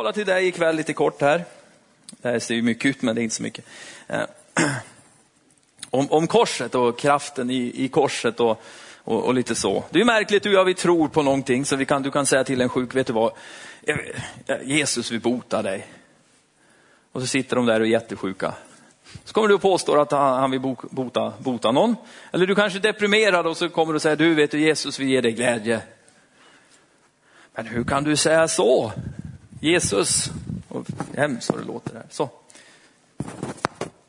tala till dig ikväll lite kort här. Det här ser ju mycket ut, men det är inte så mycket. Eh, om, om korset och kraften i, i korset och, och, och lite så. Det är märkligt, du och jag vi tror på någonting, så vi kan, du kan säga till en sjuk, vet du vad, eh, eh, Jesus vill bota dig. Och så sitter de där och är jättesjuka. Så kommer du och påstår att han, vill bota, bota någon. Eller du kanske är deprimerad och så kommer du och säger, du vet du Jesus vill ge dig glädje. Men hur kan du säga så? Jesus. Och hemskt vad det låter här. Så.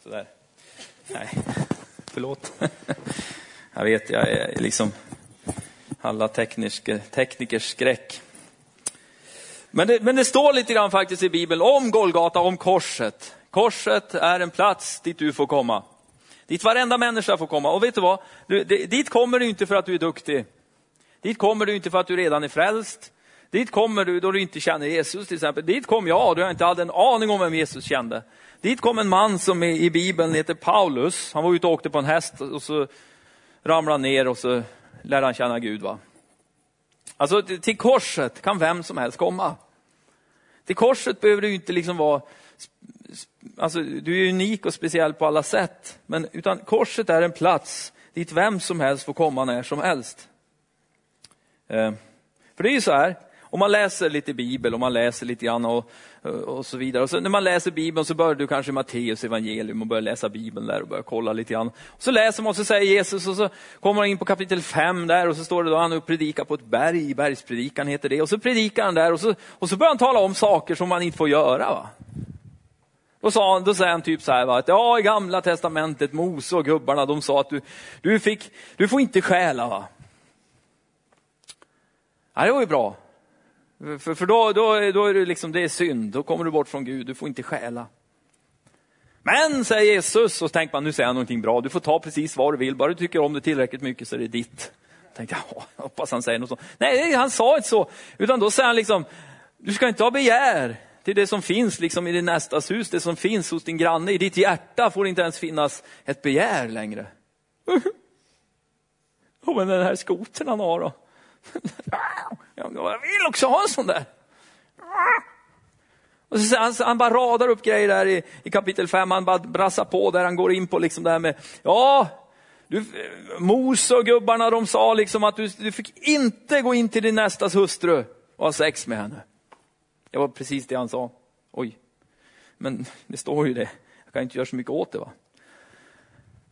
Sådär. Nej, förlåt. Jag vet, jag är liksom alla tekniker, teknikers skräck. Men det, men det står lite grann faktiskt i Bibeln om Golgata, om korset. Korset är en plats dit du får komma. Dit varenda människa får komma. Och vet du vad? Du, det, dit kommer du inte för att du är duktig. Dit kommer du inte för att du redan är frälst. Dit kommer du då du inte känner Jesus till exempel. Dit kom jag då jag inte hade en aning om vem Jesus kände. Dit kom en man som i, i Bibeln heter Paulus. Han var ute och åkte på en häst och så ramlade han ner och så lärde han känna Gud. va. Alltså till till korset kan vem som helst komma. Till korset behöver du inte liksom vara, alltså du är unik och speciell på alla sätt. Men utan korset är en plats dit vem som helst får komma när som helst. Eh, För det är ju så här, om man läser lite bibel, om man läser lite grann och, och så vidare. Och så när man läser bibeln så börjar du kanske i Matteus evangelium och börjar läsa bibeln där och börjar kolla lite grann. Och så läser man och så säger Jesus och så kommer man in på kapitel 5 där och så står det då han och predikar på ett berg, bergspredikan heter det. Och så predikar han där och så, och så börjar han tala om saker som man inte får göra. Va? Då, sa han, då säger han typ så här, va, att ja, i gamla testamentet, Mose och gubbarna, de sa att du, du, fick, du får inte stjäla. Va? Ja, det var ju bra. För, för då, då, då är det liksom, det är synd, då kommer du bort från Gud, du får inte stjäla. Men, säger Jesus, så tänker man, nu säger han någonting bra, du får ta precis vad du vill, bara du tycker om det tillräckligt mycket så är det ditt. Jag tänkte, jag hoppas han säger något sånt. Nej, han sa inte så, utan då säger han liksom, du ska inte ha begär till det som finns liksom i din nästas hus, det som finns hos din granne. I ditt hjärta får det inte ens finnas ett begär längre. Ja, men den här skotern han har då? Jag vill också ha en sån där. Och så, han, han bara radar upp grejer där i, i kapitel 5, han bara brassar på där han går in på liksom det här med, ja, du, Mose och gubbarna de sa liksom att du, du fick inte gå in till din nästas hustru och ha sex med henne. Det var precis det han sa. Oj, men det står ju det. Jag kan inte göra så mycket åt det va.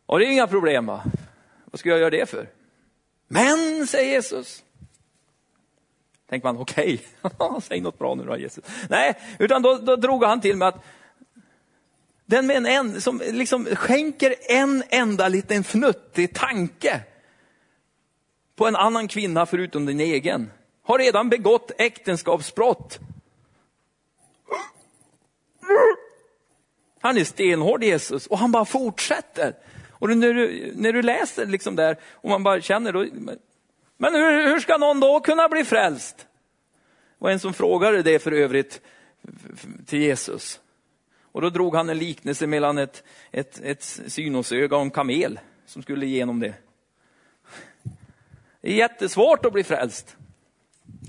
Och det är inga problem va. Vad ska jag göra det för? Men, säger Jesus. Tänker man, okej, okay. säg något bra nu då Jesus. Nej, utan då, då drog han till med att den med en, en som liksom skänker en enda liten fnuttig tanke på en annan kvinna förutom din egen, har redan begått äktenskapsbrott. Han är stenhård Jesus och han bara fortsätter. Och när du, när du läser liksom där och man bara känner då, men hur, hur ska någon då kunna bli frälst? Det var en som frågade det för övrigt till Jesus. Och då drog han en liknelse mellan ett, ett, ett synosöga och en kamel som skulle igenom det. Det är jättesvårt att bli frälst.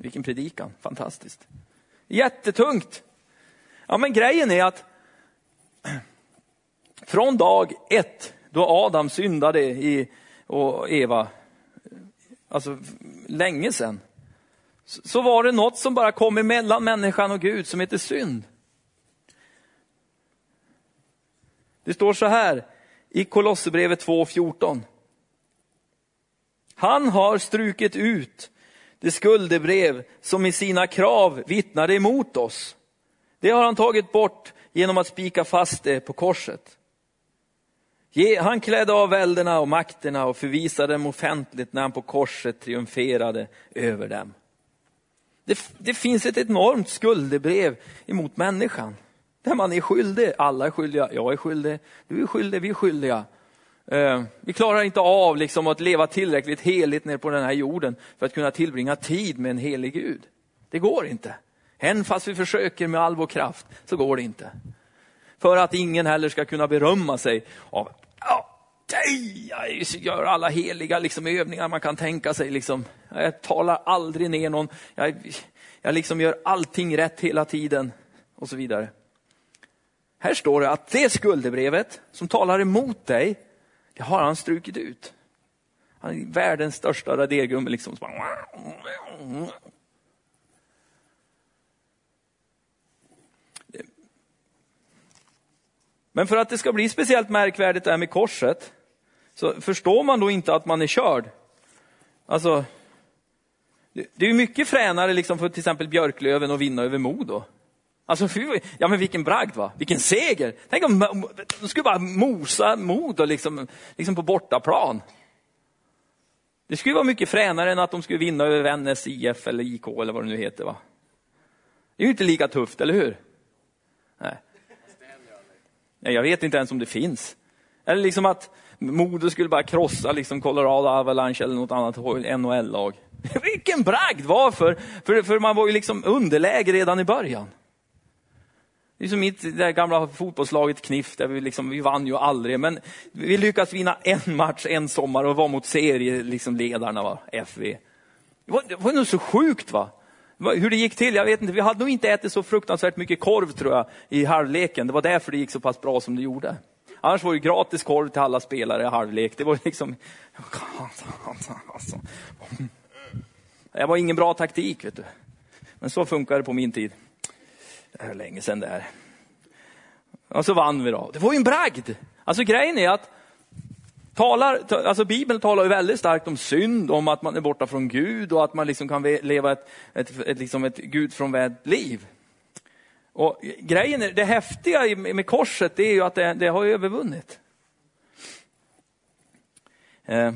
Vilken predikan, fantastiskt. Jättetungt. Ja men grejen är att från dag ett, då Adam syndade i, och Eva, alltså länge sedan, så var det något som bara kom emellan människan och Gud som heter synd. Det står så här i Kolosserbrevet 2.14. Han har strukit ut det skuldebrev som i sina krav vittnade emot oss. Det har han tagit bort genom att spika fast det på korset. Han klädde av välderna och makterna och förvisade dem offentligt när han på korset triumferade över dem. Det, det finns ett enormt skuldebrev emot människan. Där man är skyldig. Alla är skyldiga. Jag är skyldig. Du är skyldig. Vi är skyldiga. Eh, vi klarar inte av liksom att leva tillräckligt heligt ner på den här jorden för att kunna tillbringa tid med en helig Gud. Det går inte. Än fast vi försöker med all vår kraft så går det inte. För att ingen heller ska kunna berömma sig av ja, jag gör alla heliga liksom, övningar man kan tänka sig. Liksom. Jag talar aldrig ner någon. Jag, jag liksom gör allting rätt hela tiden och så vidare. Här står det att det skuldebrevet som talar emot dig, det har han strukit ut. Han är världens största radergummi. Liksom. Men för att det ska bli speciellt märkvärdigt det här med korset, så förstår man då inte att man är körd. Alltså, det är ju mycket fränare liksom för till exempel Björklöven att vinna över Modo. Alltså, ja men vilken bragd va, vilken seger. Tänk om de skulle bara mosa Modo liksom, liksom på bortaplan. Det skulle vara mycket fränare än att de skulle vinna över Vännäs IF eller IK eller vad det nu heter. va. Det är ju inte lika tufft, eller hur? Nej. Nej, jag vet inte ens om det finns. Eller liksom att Modo skulle bara krossa liksom Colorado Avalanche eller något annat NHL-lag. Vilken bragd! Varför? För, för man var ju liksom underläge redan i början. Det är som mitt det gamla fotbollslaget Kniff, där vi, liksom, vi vann ju aldrig, men vi lyckades vinna en match en sommar och var mot serieledarna, liksom, FV. Det var, det var nog så sjukt va? Hur det gick till, jag vet inte. Vi hade nog inte ätit så fruktansvärt mycket korv tror jag i halvleken. Det var därför det gick så pass bra som det gjorde. Annars var det gratis korv till alla spelare i halvlek. Det var liksom... Det var ingen bra taktik, vet du. Men så funkar det på min tid. Det är länge sedan det här. Och så vann vi då. Det var ju en bragd. Alltså grejen är att talar, alltså Bibeln talar ju väldigt starkt om synd, om att man är borta från Gud och att man liksom kan leva ett, ett, ett, liksom ett gudfrånvänt liv. Och grejen är, det häftiga med korset det är ju att det, det har övervunnit. Eh.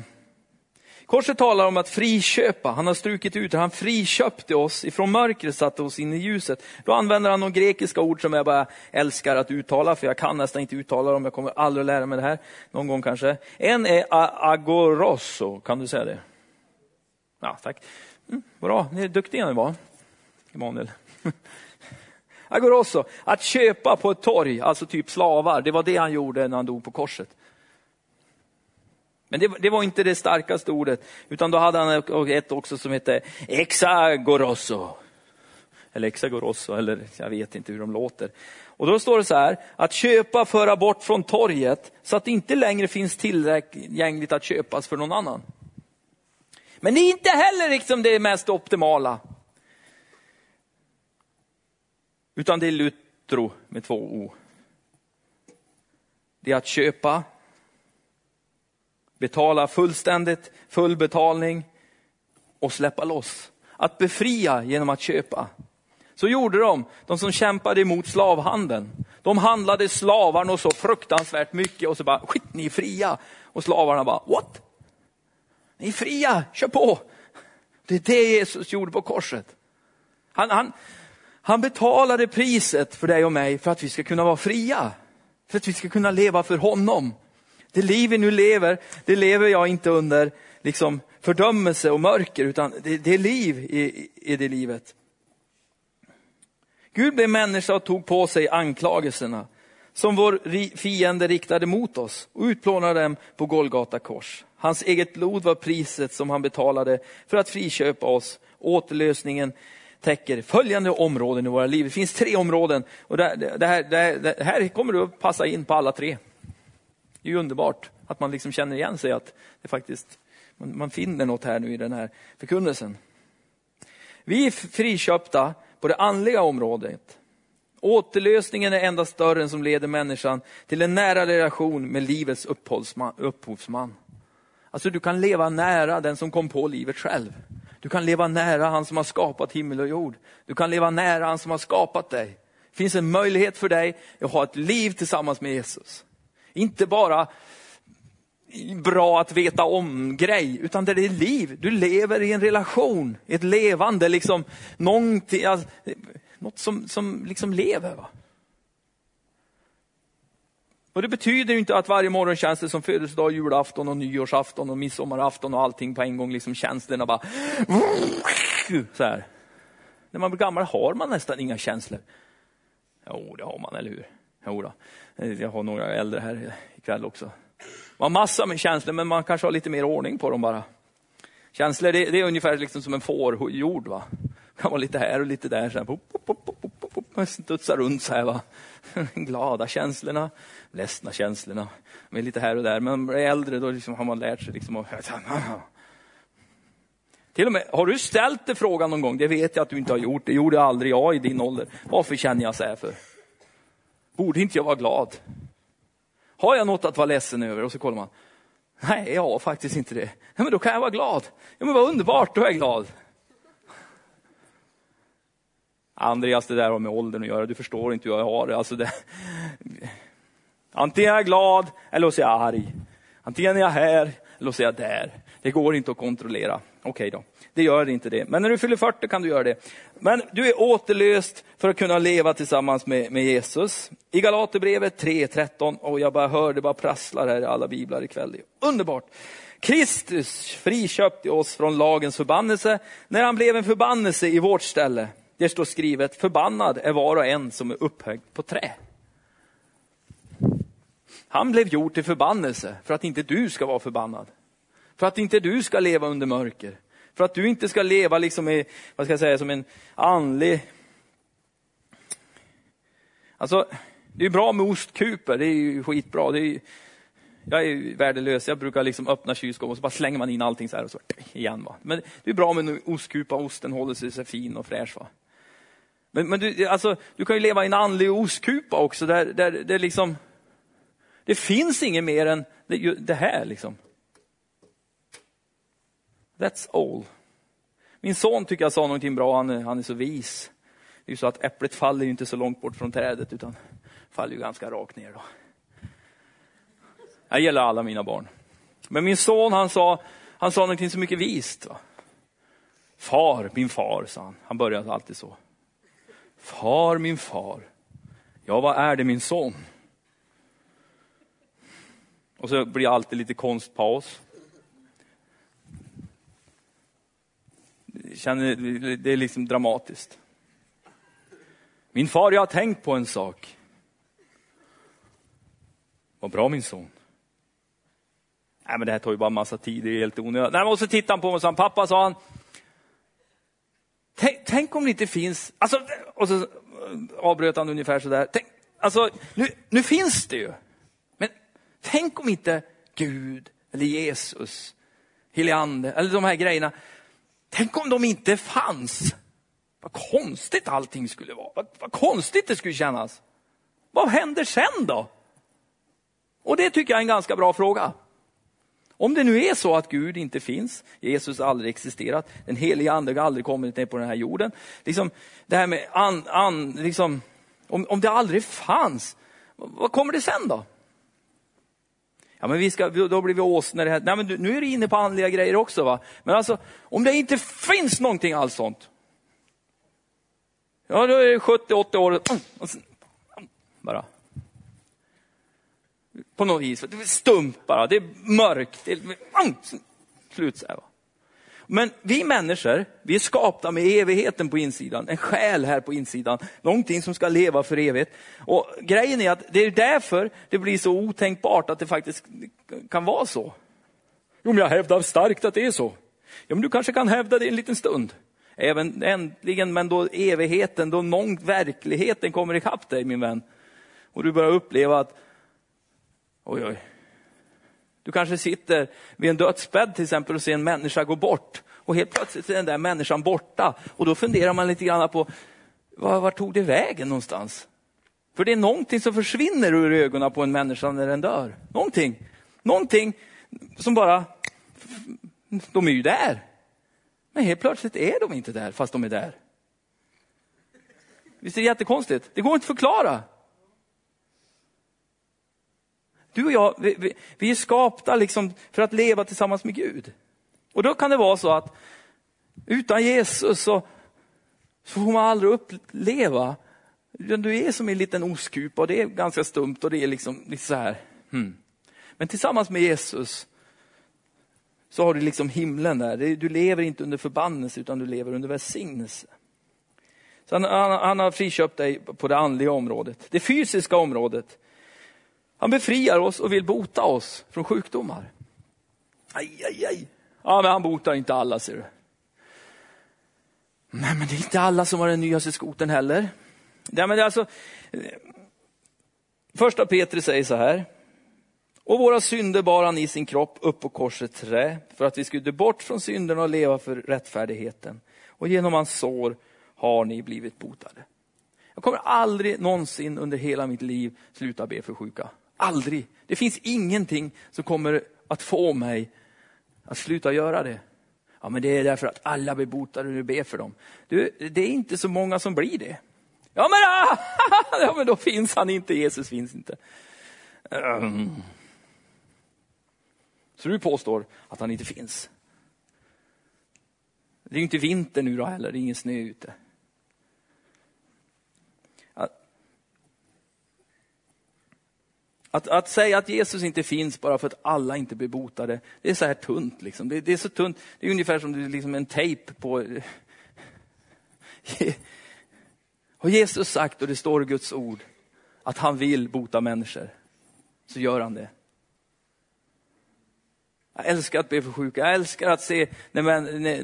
Korset talar om att friköpa. Han har strukit ut det. Han friköpte oss ifrån mörkret, satte oss in i ljuset. Då använder han de grekiska ord som jag bara älskar att uttala, för jag kan nästan inte uttala dem. Jag kommer aldrig att lära mig det här. Någon gång kanske. En är agorosso. Kan du säga det? Ja, tack. Mm, bra, ni är duktiga ni var. Emanuel. Agorosso, att köpa på ett torg, alltså typ slavar. Det var det han gjorde när han dog på korset. Men det, det, var inte det starkaste ordet, utan då hade han ett också som hette exagorosso. Eller exagorosso, eller jag vet inte hur de låter. Och då står det så här, att köpa, föra bort från torget, så att det inte längre finns tillgängligt att köpas för någon annan. Men det är inte heller liksom det mest optimala. Utan det är lutro med två o. Det är att köpa betala fullständigt, full betalning och släppa loss. Att befria genom att köpa. Så gjorde de, de som kämpade emot slavhandeln. De handlade slavarna så fruktansvärt mycket och så bara, skit ni är fria. Och slavarna bara, what? Ni är fria, kör på. Det är det Jesus gjorde på korset. Han, han, han betalade priset för dig och mig för att vi ska kunna vara fria. För att vi ska kunna leva för honom. Det liv vi nu lever, det lever jag inte under liksom, fördömelse och mörker, utan det, det är liv i, i det livet. Gud blev människa och tog på sig anklagelserna som vår fiende riktade mot oss och utplånade dem på Golgata kors. Hans eget blod var priset som han betalade för att friköpa oss. Återlösningen täcker följande områden i våra liv. Det finns tre områden och det, det, här, det, det här kommer du att passa in på alla tre. Det är ju underbart att man liksom känner igen sig, att det faktiskt, man, man finner något här nu i den här förkunnelsen. Vi är friköpta på det andliga området. Återlösningen är endast dörren som leder människan till en nära relation med livets upphovsman. Alltså du kan leva nära den som kom på livet själv. Du kan leva nära han som har skapat himmel och jord. Du kan leva nära han som har skapat dig. Det finns en möjlighet för dig att ha ett liv tillsammans med Jesus. Inte bara bra att veta om grej, utan det är liv. Du lever i en relation, ett levande, liksom, någonting, alltså, något som, som liksom lever. Va? Och det betyder inte att varje morgon känns det som födelsedag, julafton och nyårsafton och midsommarafton och allting på en gång. Liksom känslorna bara... Så här. När man blir gammal har man nästan inga känslor. Jo, det har man, eller hur? Jo då. Jag har några äldre här ikväll också. Man har massor med känslor, men man kanske har lite mer ordning på dem bara. Känslor, det, det är ungefär liksom som en fårjord. Va? kan vara lite här och lite där. Så här, pop, pop, pop, pop, man studsar runt så här. Va? Glada känslorna, ledsna känslorna. Men lite här och där. Men när man blir äldre då liksom har man lärt sig liksom att... Till och med, har du ställt dig frågan någon gång? Det vet jag att du inte har gjort. Det gjorde aldrig jag i din ålder. Varför känner jag så här för? Borde inte jag vara glad? Har jag något att vara ledsen över? Och så kollar man. Nej, jag har faktiskt inte det. Ja, men då kan jag vara glad. Ja, men vad underbart, då är jag glad. Andreas, det där har med åldern att göra. Du förstår inte hur jag har det. Alltså det... Antingen är jag glad eller så är jag arg. Antingen är jag här eller så är jag där. Det går inte att kontrollera. Okej okay då, det gör inte det. Men när du fyller 40 kan du göra det. Men du är återlöst för att kunna leva tillsammans med, med Jesus. I Galaterbrevet 3.13, och jag bara hör det bara prasslar här i alla biblar ikväll. Underbart! Kristus friköpte oss från lagens förbannelse när han blev en förbannelse i vårt ställe. Det står skrivet, förbannad är var och en som är upphöjd på trä. Han blev gjord till förbannelse för att inte du ska vara förbannad. För att inte du ska leva under mörker. För att du inte ska leva liksom i, vad ska jag säga, som en andlig... Alltså, det är bra med ostkuper, det är ju skitbra. Det är, jag är värdelös, jag brukar liksom öppna kylskåpet och så bara slänger man in allting så här och så igen. Va? Men det är bra med en ostkupa, osten håller sig så fin och fräsch. Va? Men, men du, alltså, du kan ju leva i en andlig ostkupa också, där, där, där liksom, det finns inget mer än det, det här. Liksom. That's all. Min son tycker jag sa någonting bra, han är, han är så vis. Det är ju så att äpplet faller ju inte så långt bort från trädet, utan faller ju ganska rakt ner. Då. Det gäller alla mina barn. Men min son han sa, han sa någonting så mycket vist. Va? Far, min far, sa han. Han började alltid så. Far, min far. Ja, vad är det min son? Och så blir det alltid lite konstpaus. Känner, det är liksom dramatiskt. Min far, jag har tänkt på en sak. Vad bra min son. Nej men det här tar ju bara massa tid, det är helt onödigt. Nej, men och så tittade han på mig och sa, pappa sa han, tänk, tänk om det inte finns, alltså, och så avbröt han ungefär sådär. Tänk, alltså, nu, nu finns det ju. Men tänk om inte Gud eller Jesus, helige eller de här grejerna, tänk om de inte fanns. Vad konstigt allting skulle vara. Vad, vad konstigt det skulle kännas. Vad händer sen då? Och det tycker jag är en ganska bra fråga. Om det nu är så att Gud inte finns, Jesus har aldrig existerat, den heliga ande har aldrig kommit ner på den här jorden. Liksom, det här med an, an, liksom, om, om det aldrig fanns, vad kommer det sen då? Ja, men vi ska, då blir vi åsnor. Nej, men nu är du inne på andliga grejer också. va? Men alltså, om det inte finns någonting alls sånt. Ja, då är det 70-80 år. Bara på något vis. Det är stumt bara, det är mörkt. Det är, slut så här. Men vi människor, vi är skapta med evigheten på insidan, en själ här på insidan, någonting som ska leva för evigt. Och grejen är att det är därför det blir så otänkbart att det faktiskt kan vara så. Jo, men jag hävdar starkt att det är så. Ja, men du kanske kan hävda det en liten stund. Även äntligen, men då evigheten, då någon verkligheten kommer ikapp dig min vän. Och du börjar uppleva att Oj, oj. Du kanske sitter vid en dödsbädd till exempel och ser en människa gå bort. Och helt plötsligt är den där människan borta. Och då funderar man lite grann på, var, var tog det vägen någonstans? För det är någonting som försvinner ur ögonen på en människa när den dör. Någonting. Någonting som bara, de är ju där. Men helt plötsligt är de inte där, fast de är där. Visst är det jättekonstigt? Det går inte att förklara. Du och jag, vi, vi, vi är skapta liksom för att leva tillsammans med Gud. Och då kan det vara så att utan Jesus så, så får man aldrig uppleva Utan Du är som en liten ostkupa och det är ganska stumt och det är liksom lite så här. Hmm. Men tillsammans med Jesus så har du liksom himlen där. Du lever inte under förbannelse utan du lever under välsignelse. Så han, han, han har friköpt dig på det andliga området. Det fysiska området. Han befriar oss och vill bota oss från sjukdomar. Aj, aj, aj. Ja, men han botar inte alla, ser du. Nej, men det är inte alla som har den nyaste skoten heller. Nej, men det är alltså, eh, första Petrus säger så här. Och våra synder bar han i sin kropp upp på korsets trä för att vi skulle dö bort från synderna och leva för rättfärdigheten. Och genom hans sår har ni blivit botade. Jag kommer aldrig någonsin under hela mitt liv sluta be för sjuka. Aldrig. Det finns ingenting som kommer att få mig att sluta göra det. Ja, men det är därför att alla blir botade när du ber för dem. Du, det är inte så många som blir det. Ja, men, ah, ja, men då finns han inte, Jesus finns inte. Um. Så du påstår att han inte finns? Det är ju inte vinter nu då heller, det är ingen snö ute. Att, att säga att Jesus inte finns bara för att alla inte blir botade, det är så här tunt. Liksom. Det, det är så tunt, det är ungefär som det är liksom en tejp på... Har Jesus sagt, och det står i Guds ord, att han vill bota människor, så gör han det. Jag älskar att be för sjuka. Jag älskar att se när, när,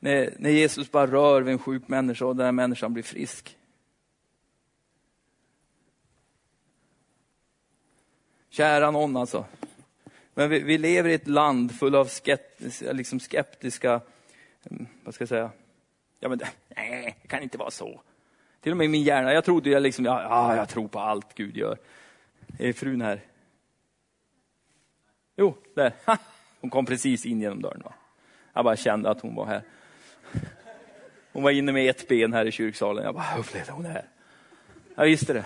när, när Jesus bara rör vid en sjuk människa och den här människan blir frisk. Kära någon alltså. Men vi, vi lever i ett land full av skeptiska, liksom skeptiska, mm, vad ska jag säga, ja men det, nej, det kan inte vara så. Till och med i min hjärna, jag trodde jag liksom, ja, ja jag tror på allt Gud gör. Är frun här? Jo, där. Ha! Hon kom precis in genom dörren. Va? Jag bara kände att hon var här. Hon var inne med ett ben här i kyrksalen. Jag bara, upplevde hon är här. Jag visste det.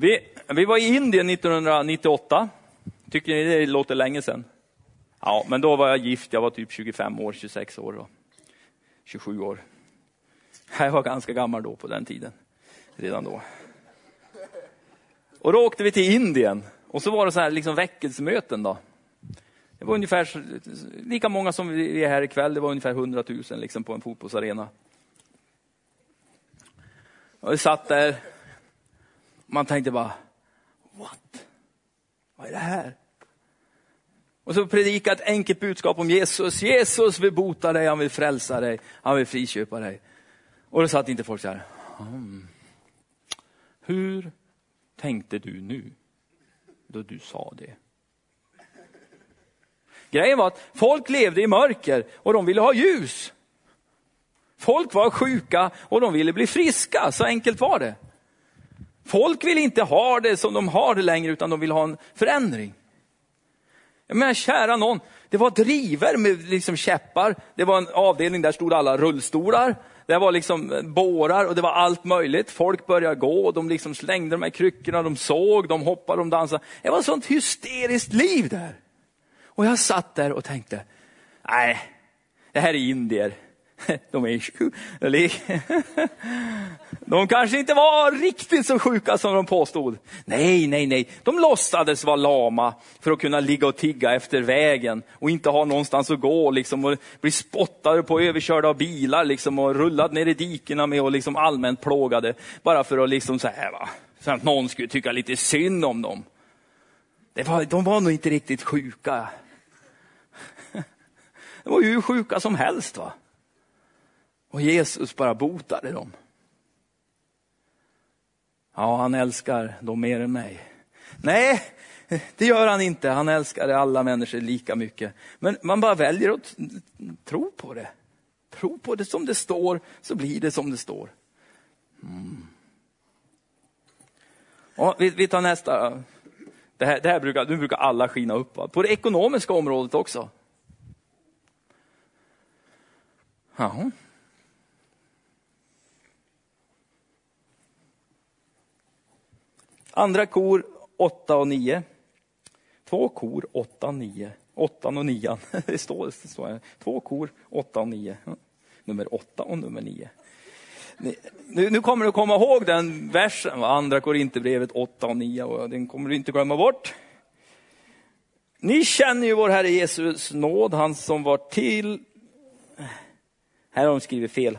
Vi, vi var i Indien 1998. Tycker ni det låter länge sedan? Ja, men då var jag gift. Jag var typ 25 år, 26 år. Då. 27 år. Jag var ganska gammal då på den tiden. Redan då. Och då åkte vi till Indien. Och så var det så här liksom väckelsemöten då. Det var ungefär lika många som vi är här ikväll. Det var ungefär 100 000 liksom på en fotbollsarena. Och vi satt där. Man tänkte bara, what? Vad är det här? Och så predika ett enkelt budskap om Jesus. Jesus vill bota dig, han vill frälsa dig, han vill friköpa dig. Och då satt inte folk så här, "Hmm. hur tänkte du nu? Då du sa det. Grejen var att folk levde i mörker och de ville ha ljus. Folk var sjuka och de ville bli friska, så enkelt var det. Folk vill inte ha det som de har det längre utan de vill ha en förändring. Men kära någon, det var driver med liksom käppar, det var en avdelning där stod alla rullstolar, det var liksom eh, bårar och det var allt möjligt. Folk började gå och de liksom slängde de här kryckorna, de såg, de hoppade, de dansade. Det var ett sånt hysteriskt liv där. Och jag satt där och tänkte, nej, det här är indier. De är sjuka. De kanske inte var riktigt så sjuka som de påstod. Nej, nej, nej. De låtsades vara lama för att kunna ligga och tigga efter vägen och inte ha någonstans att gå liksom, och bli spottade på, överkörda av bilar liksom, och rullad ner i dikena med och liksom allmänt plågade. Bara för att liksom så här, va? Så att någon skulle tycka lite synd om dem. Det var, de var nog inte riktigt sjuka. De var ju hur sjuka som helst. va. Och Jesus bara botade dem. Ja, han älskar dem mer än mig. Nej, det gör han inte. Han älskar alla människor lika mycket. Men man bara väljer att tro på det. Tro på det som det står, så blir det som det står. Mm. Ja, vi, vi tar nästa. Det här, det här brukar, nu brukar alla skina upp. Va? På det ekonomiska området också. Jaha. Andra kor 8 och 9. Två kor 8 och 9. 8 och 9. Det står, det står här. Två kor 8 och 9. Nummer 8 och nummer 9. Nu, nu kommer du komma ihåg den versen, va? andra Korinthierbrevet 8 och 9, och den kommer du inte glömma bort. Ni känner ju vår Herre Jesus nåd, han som var till... Här har de skrivit fel.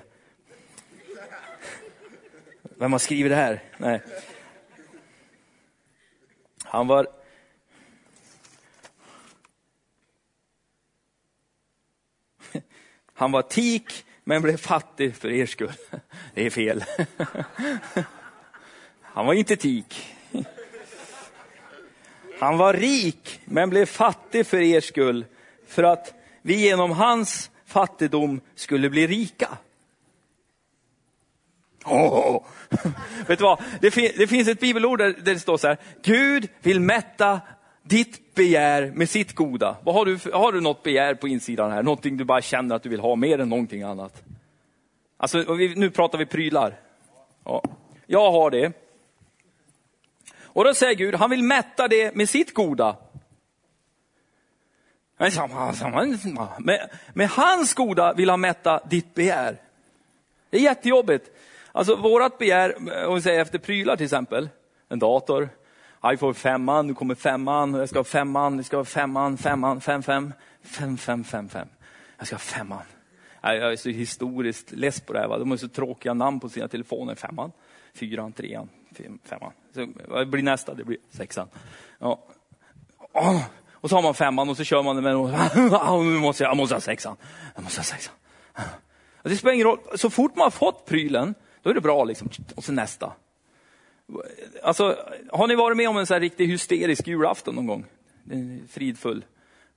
Vem har skrivit det här? Nej. Han var... Han var tik men blev fattig för er skull. Det är fel. Han var inte tik. Han var rik men blev fattig för er skull för att vi genom hans fattigdom skulle bli rika. Oh. Vet du vad? Det, fin- det finns ett bibelord där, det står så här. Gud vill mätta ditt begär med sitt goda. Vad har, du, för- har du något begär på insidan här? Någonting du bara känner att du vill ha mer än någonting annat? Alltså, vi, nu pratar vi prylar. Ja. Jag har det. Och då säger Gud, han vill mätta det med sitt goda. Med, med hans goda vill han mätta ditt begär. Det är jättejobbigt. Alltså vårat begär, om vi säger efter prylar till exempel, en dator, iPhone 5, nu kommer femman, jag ska ha femman, det ska ha femman, femman, fem, fem, fem, fem, fem, fem. Jag ska ha femman. Jag är så historiskt less på det här. Va? De har så tråkiga namn på sina telefoner. Femman, fyran, trean, femman. Så, vad blir nästa? Det blir sexan. Ja. Ah, och så har man femman och så kör man det med nu måste jag, jag måste ha sexan. Jag måste ha sexan. Det spelar ingen roll, så fort man har fått prylen, då är det bra liksom. Och så nästa. Alltså, har ni varit med om en så här riktigt hysterisk julafton någon gång? Fridfull.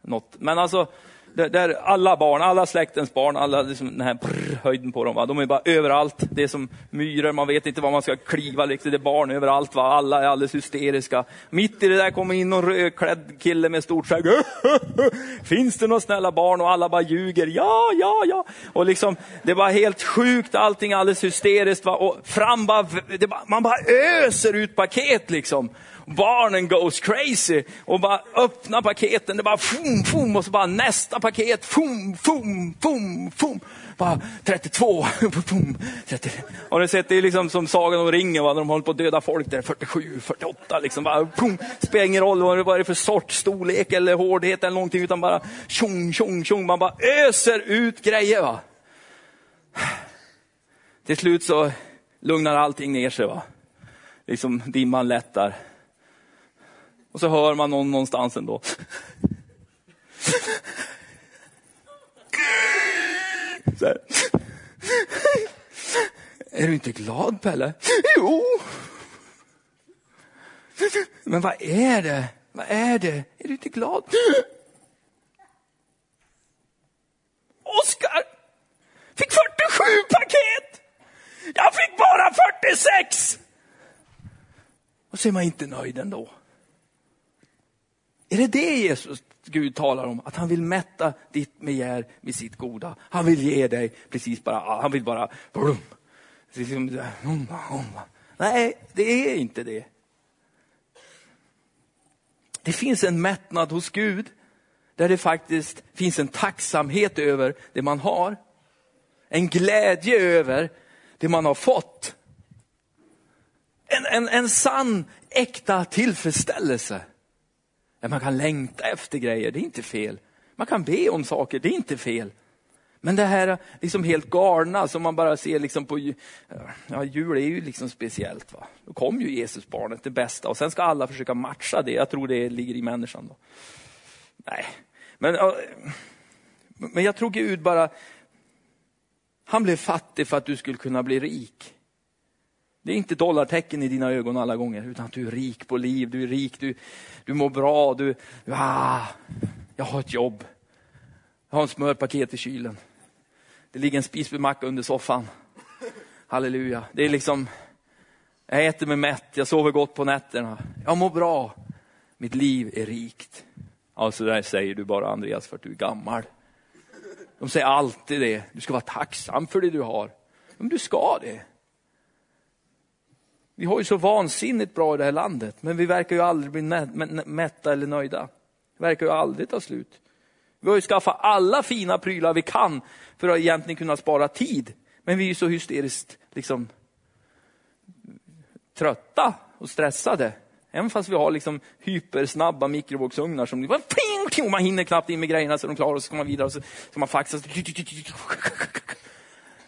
Något. Men alltså, där, där alla barn, alla släktens barn, alla liksom den här brr, höjden på dem, va? de är bara överallt. Det är som myror, man vet inte var man ska kliva, liksom. det är barn överallt. Va? Alla är alldeles hysteriska. Mitt i det där kommer in någon rödklädd kille med stort skägg. Finns det några snälla barn? Och alla bara ljuger. Ja, ja, ja. Och liksom, det var helt sjukt, allting alldeles hysteriskt. Va? Och fram bara, det bara, man bara öser ut paket liksom. Barnen goes crazy och bara öppnar paketen, det bara fum, fum, och så bara nästa paket, fum, fum, fum, fum. Bara 32, fum, 30. Har ni sett, det är liksom som Sagan om ringen, va? när de håller på att döda folk där, 47, 48 liksom. Bara, fum, spelar ingen roll vad det är för sort, storlek eller hårdhet eller någonting, utan bara tjong, tjong, tjong. Man bara öser ut grejer. Va? Till slut så lugnar allting ner sig. Va? Liksom dimman lättar. Och så hör man någon någonstans ändå. Så här. Är du inte glad Pelle? Jo. Men vad är det? Vad är det? Är du inte glad? Oskar fick 47 paket! Jag fick bara 46! Och så är man inte nöjd ändå. Är det det Jesus, Gud talar om? Att han vill mätta ditt begär med sitt goda. Han vill ge dig precis bara, han vill bara, Nej, det är inte det. Det finns en mättnad hos Gud där det faktiskt finns en tacksamhet över det man har. En glädje över det man har fått. En, en, en sann, äkta tillfredsställelse. Där man kan längta efter grejer, det är inte fel. Man kan be om saker, det är inte fel. Men det här liksom helt galna som man bara ser liksom på, ja jul är ju liksom speciellt. Va? Då kom ju Jesusbarnet, det bästa. Och sen ska alla försöka matcha det, jag tror det ligger i människan. Då. Nej, men, men jag tror Gud bara, han blev fattig för att du skulle kunna bli rik. Det är inte dollartecken i dina ögon alla gånger, utan att du är rik på liv, du är rik, du, du mår bra, du, ah, jag har ett jobb. Jag har en smörpaket i kylen. Det ligger en spisbemacka under soffan. Halleluja. Det är liksom, jag äter mig mätt, jag sover gott på nätterna. Jag mår bra. Mitt liv är rikt. Ja, så där säger du bara Andreas för att du är gammal. De säger alltid det. Du ska vara tacksam för det du har. Men du ska det. Vi har ju så vansinnigt bra i det här landet, men vi verkar ju aldrig bli mätta eller nöjda. Det verkar ju aldrig ta slut. Vi har ju skaffat alla fina prylar vi kan för att egentligen kunna spara tid. Men vi är ju så hysteriskt liksom trötta och stressade. Även fast vi har liksom hypersnabba mikrovågsugnar som liksom bara pling, man hinner knappt in med grejerna så de klarar och så ska man vidare och så ska man faxa.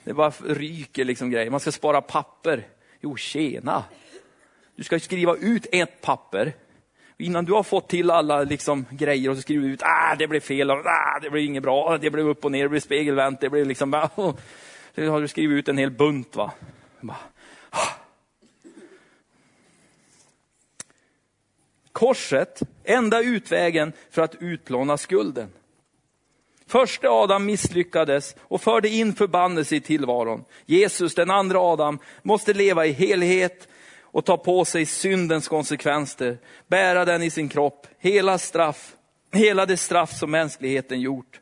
Det bara ryker liksom grejer. Man ska spara papper. Jo, tjena. Du ska skriva ut ett papper. Innan du har fått till alla liksom, grejer och så skriver du ut, ah, det blev fel, ah, det blev inget bra, ah, det blev upp och ner, det blev spegelvänt, det blev liksom, ah, så har du skrivit ut en hel bunt. va. Bara, ah. Korset, enda utvägen för att utplåna skulden. Första Adam misslyckades och förde in förbannelse i tillvaron. Jesus, den andra Adam, måste leva i helhet och ta på sig syndens konsekvenser, bära den i sin kropp, hela straff, hela det straff som mänskligheten gjort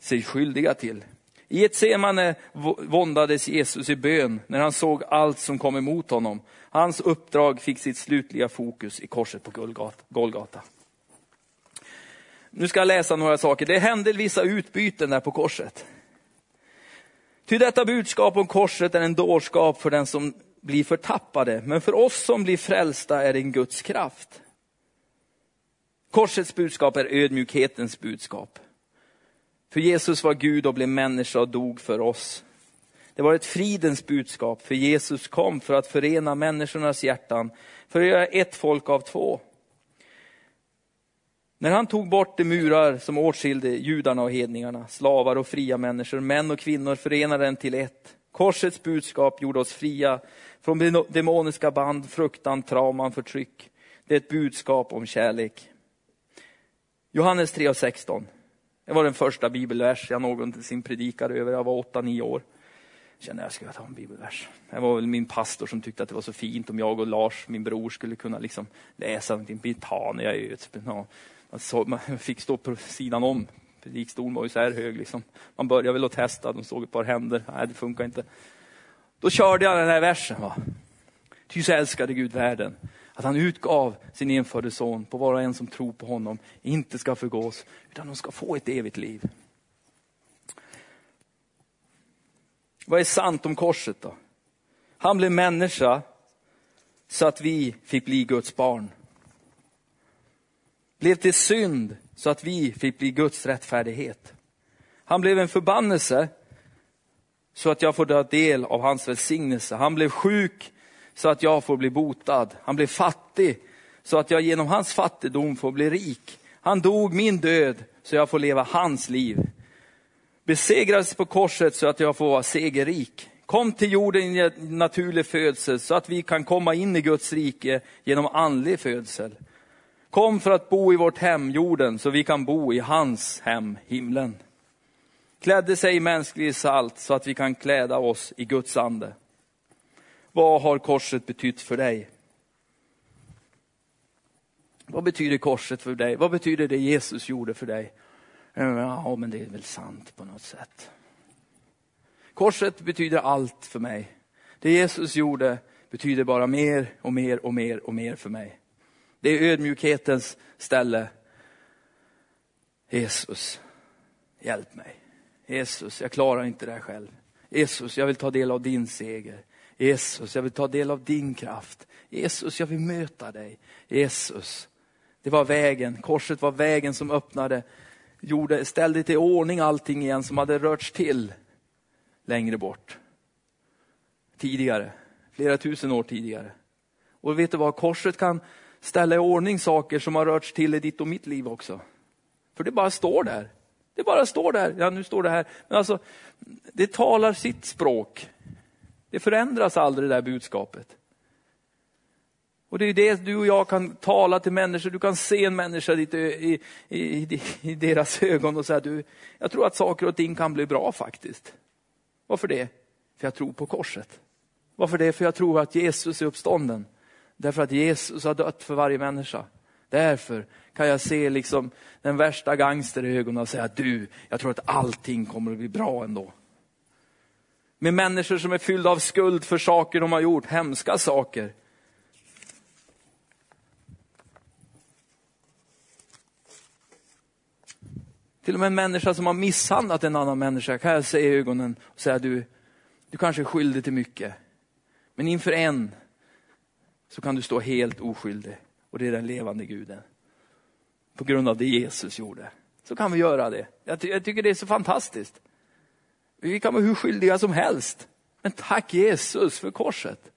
sig skyldiga till. I ett semane våndades Jesus i bön när han såg allt som kom emot honom. Hans uppdrag fick sitt slutliga fokus i korset på Golgata. Nu ska jag läsa några saker. Det hände vissa utbyten där på korset. Ty detta budskap om korset är en dårskap för den som blir förtappade, men för oss som blir frälsta är det en Guds kraft. Korsets budskap är ödmjukhetens budskap. För Jesus var Gud och blev människa och dog för oss. Det var ett fridens budskap, för Jesus kom för att förena människornas hjärtan, för att göra ett folk av två. När han tog bort de murar som åtskilde judarna och hedningarna, slavar och fria människor, män och kvinnor förenade den till ett. Korsets budskap gjorde oss fria från demoniska band, fruktan, trauman, förtryck. Det är ett budskap om kärlek. Johannes 3 och 16. Det var den första bibelvers jag någonsin predikade över. Jag var 8-9 år. Jag kände att jag skulle ta en bibelvers. Det var väl min pastor som tyckte att det var så fint om jag och Lars, min bror, skulle kunna liksom läsa någonting. Betania är ja, Alltså, man fick stå på sidan om. Predikstolen var ju så här hög. Liksom. Man började väl att testa, de såg ett par händer. Nej, det funkar inte. Då körde jag den här versen. Va? Ty så älskade Gud världen, att han utgav sin enfödde son på var och en som tror på honom, inte ska förgås, utan de ska få ett evigt liv. Vad är sant om korset då? Han blev människa så att vi fick bli Guds barn. Blev till synd så att vi fick bli Guds rättfärdighet. Han blev en förbannelse så att jag får ta del av hans välsignelse. Han blev sjuk så att jag får bli botad. Han blev fattig så att jag genom hans fattigdom får bli rik. Han dog min död så jag får leva hans liv. Besegrades på korset så att jag får vara segerrik. Kom till jorden i naturlig födsel så att vi kan komma in i Guds rike genom andlig födsel. Kom för att bo i vårt hem, jorden, så vi kan bo i hans hem, himlen. Klädde sig i mänsklig salt så att vi kan kläda oss i Guds ande. Vad har korset betytt för dig? Vad betyder korset för dig? Vad betyder det Jesus gjorde för dig? Ja, men det är väl sant på något sätt. Korset betyder allt för mig. Det Jesus gjorde betyder bara mer och mer och mer och mer för mig. Det är ödmjukhetens ställe. Jesus, hjälp mig. Jesus, jag klarar inte det här själv. Jesus, jag vill ta del av din seger. Jesus, jag vill ta del av din kraft. Jesus, jag vill möta dig. Jesus, det var vägen, korset var vägen som öppnade, gjorde, ställde till ordning allting igen som hade rörts till längre bort. Tidigare, flera tusen år tidigare. Och vet du vad, korset kan ställa i ordning saker som har rörts till i ditt och mitt liv också. För det bara står där. Det bara står där. Ja, nu står det här. Men alltså, det talar sitt språk. Det förändras aldrig det där budskapet. Och det är det du och jag kan tala till människor. Du kan se en människa i, i, i, i deras ögon och säga, du, jag tror att saker och ting kan bli bra faktiskt. Varför det? För jag tror på korset. Varför det? För jag tror att Jesus är uppstånden. Därför att Jesus har dött för varje människa. Därför kan jag se liksom den värsta gangster i ögonen och säga, du, jag tror att allting kommer att bli bra ändå. Med människor som är fyllda av skuld för saker de har gjort, hemska saker. Till och med en människa som har misshandlat en annan människa kan jag se i ögonen och säga, du, Du kanske är skyldig till mycket. Men inför en så kan du stå helt oskyldig. Och det är den levande guden. På grund av det Jesus gjorde. Så kan vi göra det. Jag, ty jag tycker det är så fantastiskt. Vi kan vara hur skyldiga som helst. Men tack Jesus för korset.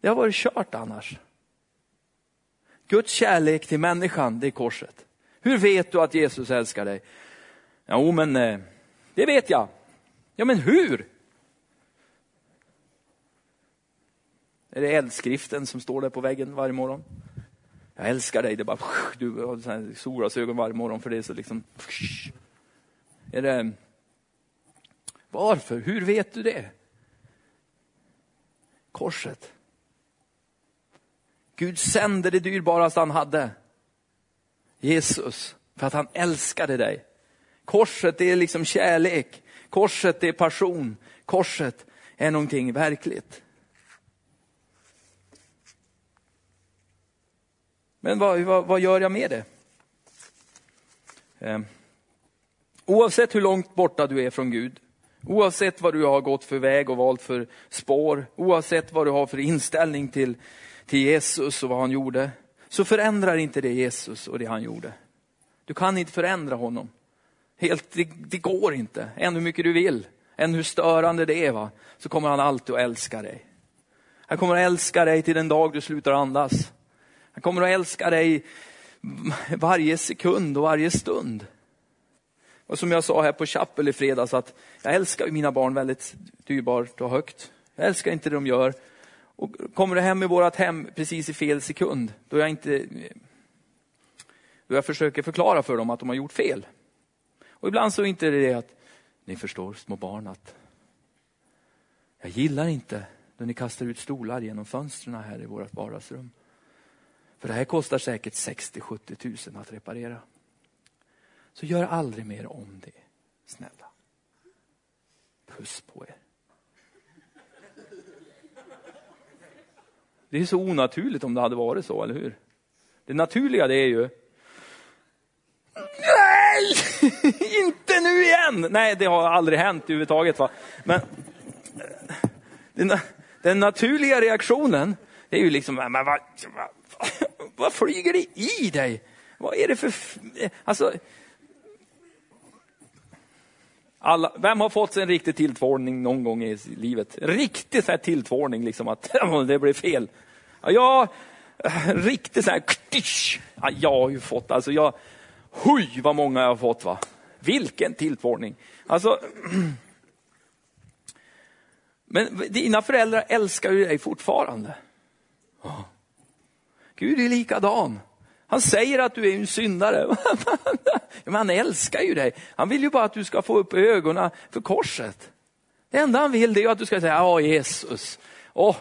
Det har varit kört annars. Guds kärlek till människan, det är korset. Hur vet du att Jesus älskar dig? Jo, men eh, det vet jag. Ja, men hur? Är det eldskriften som står där på väggen varje morgon? Jag älskar dig. Det är bara, du har solglasögon varje morgon för det är så liksom... Är det... Varför? Hur vet du det? Korset. Gud sände det dyrbaraste han hade. Jesus, för att han älskade dig. Korset är liksom kärlek. Korset är passion. Korset är någonting verkligt. Men vad, vad, vad gör jag med det? Eh, oavsett hur långt borta du är från Gud, oavsett vad du har gått för väg och valt för spår, oavsett vad du har för inställning till, till Jesus och vad han gjorde, så förändrar inte det Jesus och det han gjorde. Du kan inte förändra honom. Helt, det, det går inte, än hur mycket du vill, än hur störande det är, va? så kommer han alltid att älska dig. Han kommer att älska dig till den dag du slutar andas. Han kommer att älska dig varje sekund och varje stund. Och som jag sa här på Chapel i fredags, att jag älskar mina barn väldigt dyrbart och högt. Jag älskar inte det de gör. Och kommer du hem i vårt hem precis i fel sekund, då jag inte då jag försöker förklara för dem att de har gjort fel. Och ibland så är inte det att, ni förstår små barn att jag gillar inte när ni kastar ut stolar genom fönstren här i vårt vardagsrum. För det här kostar säkert 60-70 tusen att reparera. Så gör aldrig mer om det, snälla. Puss på er. Det är så onaturligt om det hade varit så, eller hur? Det naturliga det är ju Nej! Inte nu igen! Nej, det har aldrig hänt överhuvudtaget. Va? Men den, den naturliga reaktionen, det är ju liksom, men vad, vad, flyger det i dig? Vad är det för... Alltså, alla, vem har fått sig en riktig tilltvårning någon gång i livet? Riktig så här tilltvårning, liksom att det blev fel. Ja, jag, riktigt så här, ja, jag har ju fått, alltså jag, Oj, vad många jag har fått va. Vilken tilltvårning. Alltså, men dina föräldrar älskar ju dig fortfarande. Gud är likadan. Han säger att du är en syndare. Men han älskar ju dig. Han vill ju bara att du ska få upp ögonen för korset. Det enda han vill är att du ska säga, ja Jesus, åh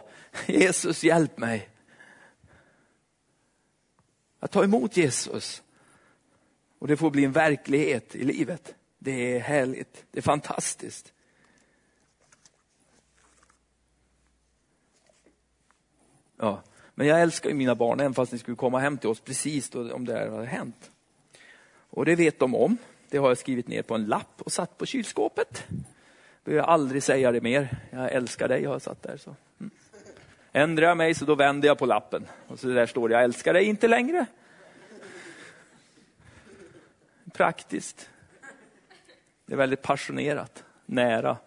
Jesus hjälp mig. Att ta emot Jesus. Och det får bli en verklighet i livet. Det är härligt, det är fantastiskt. Ja, men jag älskar ju mina barn, även fast ni skulle komma hem till oss precis då, om det här hade hänt. Och det vet de om. Det har jag skrivit ner på en lapp och satt på kylskåpet. Behöver jag aldrig säga det mer. Jag älskar dig, har jag satt där. Så. Mm. Ändrar jag mig så då vänder jag på lappen. Och så där står det, jag älskar dig inte längre praktiskt. Det är väldigt passionerat, nära.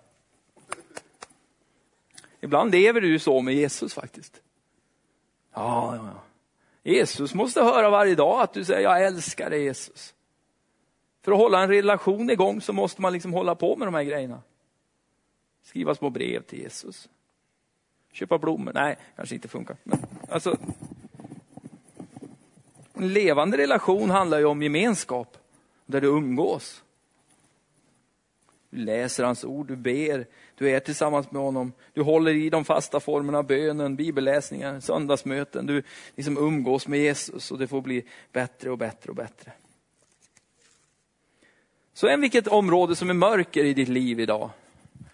Ibland lever du så med Jesus faktiskt. Ja, ja, ja. Jesus måste höra varje dag att du säger jag älskar dig Jesus. För att hålla en relation igång så måste man liksom hålla på med de här grejerna. Skriva små brev till Jesus. Köpa blommor. Nej, kanske inte funkar. Men, alltså, en levande relation handlar ju om gemenskap där du umgås. Du läser hans ord, du ber, du är tillsammans med honom. Du håller i de fasta formerna, bönen, bibelläsningar, söndagsmöten. Du liksom umgås med Jesus och det får bli bättre och bättre och bättre. Så än vilket område som är mörker i ditt liv idag,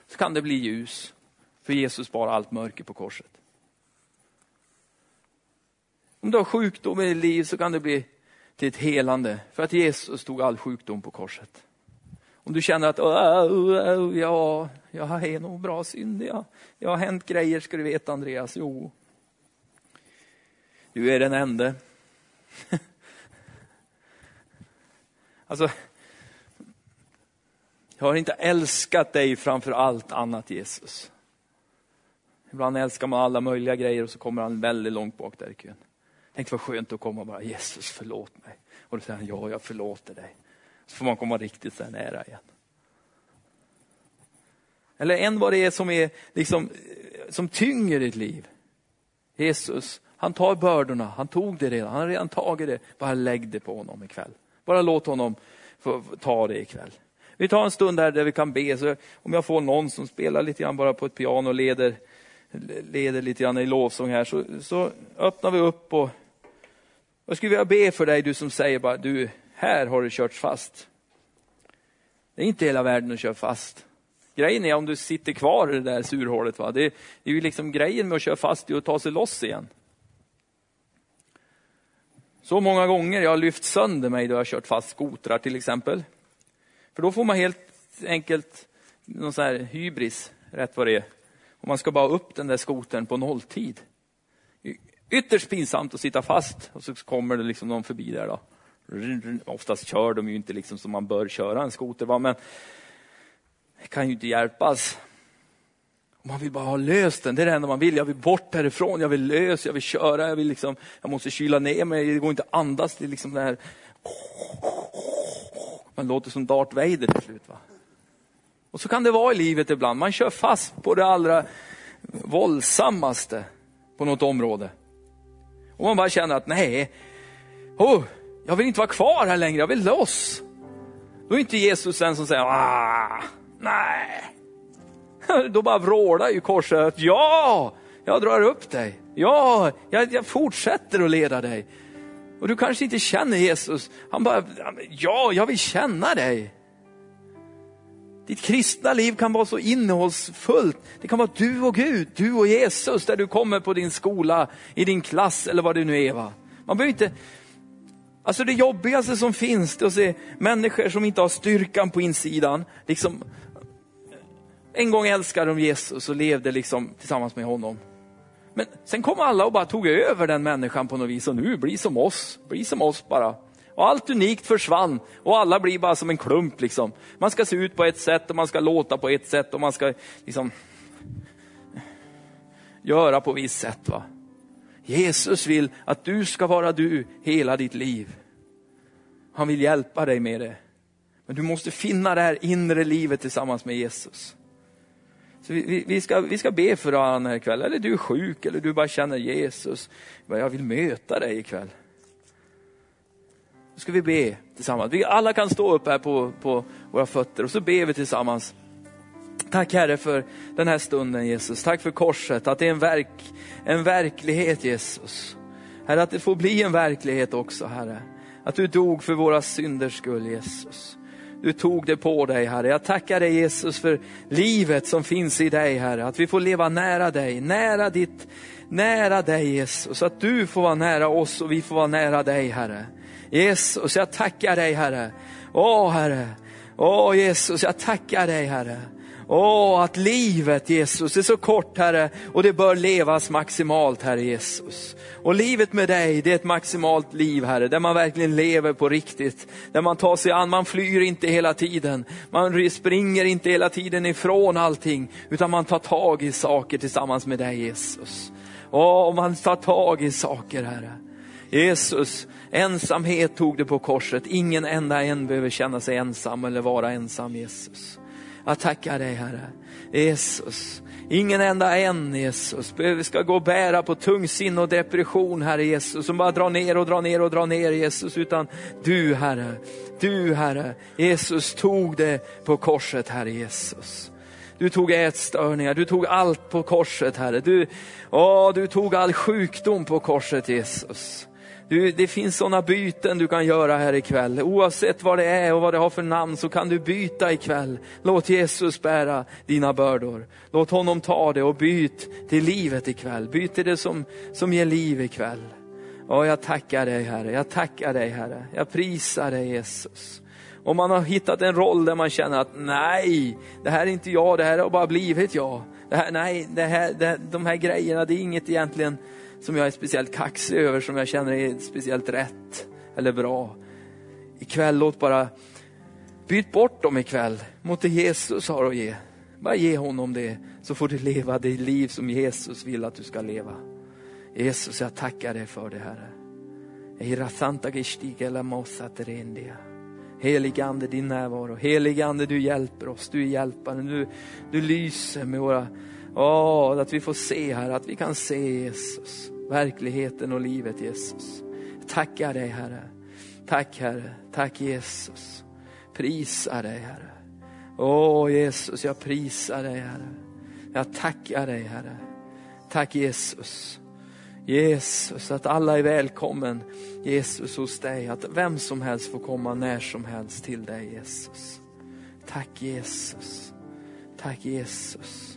så kan det bli ljus. För Jesus bar allt mörker på korset. Om du har sjukdom i ditt liv så kan det bli till ett helande. För att Jesus tog all sjukdom på korset. Om du känner att ja, jag är nog bra syndig. Ja. Jag har hänt grejer ska du veta Andreas. Jo. Du är den ende. alltså, jag har inte älskat dig framför allt annat Jesus. Ibland älskar man alla möjliga grejer och så kommer han väldigt långt bak där i kön. Tänk vad skönt att komma och bara, Jesus förlåt mig. Och då säger han, ja jag förlåter dig. Så får man komma riktigt så nära igen. Eller än vad det är som, är liksom, som tynger ditt liv. Jesus, han tar bördorna, han tog det redan, han har redan tagit det. Bara lägg det på honom ikväll. Bara låt honom få ta det ikväll. Vi tar en stund här där vi kan be, så om jag får någon som spelar lite grann bara på ett piano och leder, leder lite grann i lovsång här, så, så öppnar vi upp och jag skulle vilja be för dig, du som säger bara, du, här har du kört fast. Det är inte hela världen att köra fast. Grejen är om du sitter kvar i det där surhålet, va? Det, det är ju liksom grejen med att köra fast, det är att ta sig loss igen. Så många gånger jag har lyft sönder mig då jag har kört fast skotrar till exempel. För då får man helt enkelt någon sån här hybris, rätt vad det är. Och man ska bara upp den där skotern på nolltid. Ytterst pinsamt att sitta fast och så kommer det liksom någon förbi där då. Oftast kör de ju inte liksom som man bör köra en skoter, va? men det kan ju inte hjälpas. Man vill bara ha löst den, det är det enda man vill. Jag vill bort härifrån, jag vill lösa, jag vill köra, jag vill liksom, jag måste kyla ner mig, det går inte att andas. Det är liksom det här man låter som Darth Vader till slut. Va? Och så kan det vara i livet ibland. Man kör fast på det allra våldsammaste på något område. Och man bara känner att nej, oh, jag vill inte vara kvar här längre, jag vill loss. Då är inte Jesus den som säger, ah, nej. Då bara vrålar ju korset, ja, jag drar upp dig. Ja, jag, jag fortsätter att leda dig. Och du kanske inte känner Jesus. Han bara, ja, jag vill känna dig. Ditt kristna liv kan vara så innehållsfullt. Det kan vara du och Gud, du och Jesus, där du kommer på din skola, i din klass eller vad det nu är. Va? Man behöver inte... Alltså det jobbigaste som finns, det är att se människor som inte har styrkan på insidan. Liksom, en gång älskade de Jesus och levde liksom tillsammans med honom. Men sen kom alla och bara tog över den människan på något vis och nu, bli som oss, bli som oss bara. Och allt unikt försvann och alla blir bara som en klump liksom. Man ska se ut på ett sätt och man ska låta på ett sätt och man ska liksom göra på ett visst sätt. Va? Jesus vill att du ska vara du hela ditt liv. Han vill hjälpa dig med det. Men du måste finna det här inre livet tillsammans med Jesus. Så vi, vi, ska, vi ska be för varandra ikväll. Eller du är sjuk eller du bara känner Jesus. Jag vill möta dig ikväll. Nu ska vi be tillsammans. Vi alla kan stå upp här på, på våra fötter och så ber vi tillsammans. Tack Herre för den här stunden Jesus. Tack för korset, att det är en, verk, en verklighet Jesus. Herre, att det får bli en verklighet också Herre. Att du dog för våra synders skull Jesus. Du tog det på dig Herre. Jag tackar dig Jesus för livet som finns i dig Herre. Att vi får leva nära dig, nära ditt, nära dig Jesus. Att du får vara nära oss och vi får vara nära dig Herre. Jesus, jag tackar dig Herre. Åh Herre, åh Jesus, jag tackar dig Herre. Åh, att livet Jesus är så kort Herre och det bör levas maximalt Herre Jesus. Och livet med dig, det är ett maximalt liv Herre, där man verkligen lever på riktigt. Där man tar sig an, man flyr inte hela tiden. Man springer inte hela tiden ifrån allting, utan man tar tag i saker tillsammans med dig Jesus. Åh, man tar tag i saker Herre. Jesus, ensamhet tog du på korset. Ingen enda en behöver känna sig ensam eller vara ensam Jesus. Jag tackar dig Herre. Jesus, ingen enda en Jesus Vi ska gå och bära på tungsinne och depression Herre Jesus, som bara drar ner och drar ner och drar ner Jesus, utan du Herre, du Herre, Jesus tog det på korset Herre Jesus. Du tog ätstörningar, du tog allt på korset Herre. Du, åh, du tog all sjukdom på korset Jesus. Du, det finns sådana byten du kan göra här ikväll. Oavsett vad det är och vad det har för namn så kan du byta ikväll. Låt Jesus bära dina bördor. Låt honom ta det och byt till livet ikväll. Byt till det som, som ger liv ikväll. Och jag tackar dig Herre, jag tackar dig Herre. Jag prisar dig Jesus. Om man har hittat en roll där man känner att nej, det här är inte jag, det här har bara blivit jag. Det här, nej, det här, det, de här grejerna, det är inget egentligen som jag är speciellt kaxig över, som jag känner är speciellt rätt eller bra. Ikväll, låt bara, byt bort dem ikväll mot det Jesus har att ge. Bara ge honom det, så får du leva det liv som Jesus vill att du ska leva. Jesus, jag tackar dig för det, Herre. Helige Ande, din närvaro. Helige Ande, du hjälper oss. Du är hjälparen. Du, du lyser med våra... Åh, att vi får se här, att vi kan se Jesus. Verkligheten och livet Jesus. Tackar dig Herre. Tack Herre. Tack Jesus. Prisar dig Herre. Åh Jesus, jag prisar dig Herre. Jag tackar dig Herre. Tack Jesus. Jesus, att alla är välkommen Jesus hos dig. Att vem som helst får komma när som helst till dig Jesus. Tack Jesus. Tack Jesus.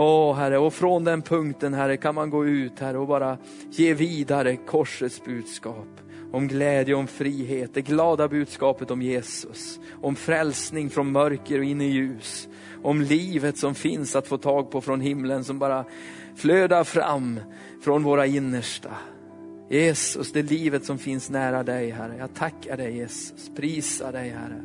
Åh Herre, och från den punkten Herre kan man gå ut Herre och bara ge vidare korsets budskap. Om glädje, om frihet, det glada budskapet om Jesus. Om frälsning från mörker och in i ljus. Om livet som finns att få tag på från himlen som bara flödar fram från våra innersta. Jesus, det livet som finns nära dig Herre. Jag tackar dig Jesus, prisar dig Herre.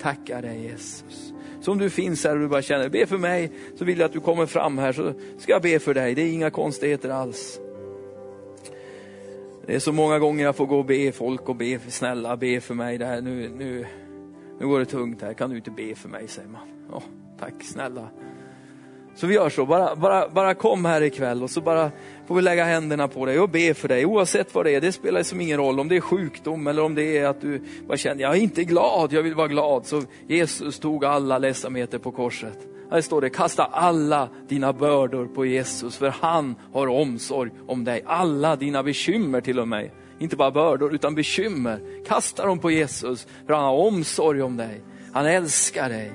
Tackar dig Jesus. Så om du finns här och du bara känner, be för mig, så vill jag att du kommer fram här så ska jag be för dig. Det är inga konstigheter alls. Det är så många gånger jag får gå och be folk och be, snälla be för mig. Det här, nu, nu, nu går det tungt här, kan du inte be för mig, säger man. Oh, tack snälla. Så vi gör så, bara, bara, bara kom här ikväll och så bara får vi lägga händerna på dig och be för dig oavsett vad det är. Det spelar som ingen roll om det är sjukdom eller om det är att du bara känner, jag är inte glad, jag vill vara glad. Så Jesus tog alla ledsamheter på korset. Här står det, kasta alla dina bördor på Jesus för han har omsorg om dig. Alla dina bekymmer till och med. Inte bara bördor utan bekymmer. Kasta dem på Jesus för han har omsorg om dig. Han älskar dig.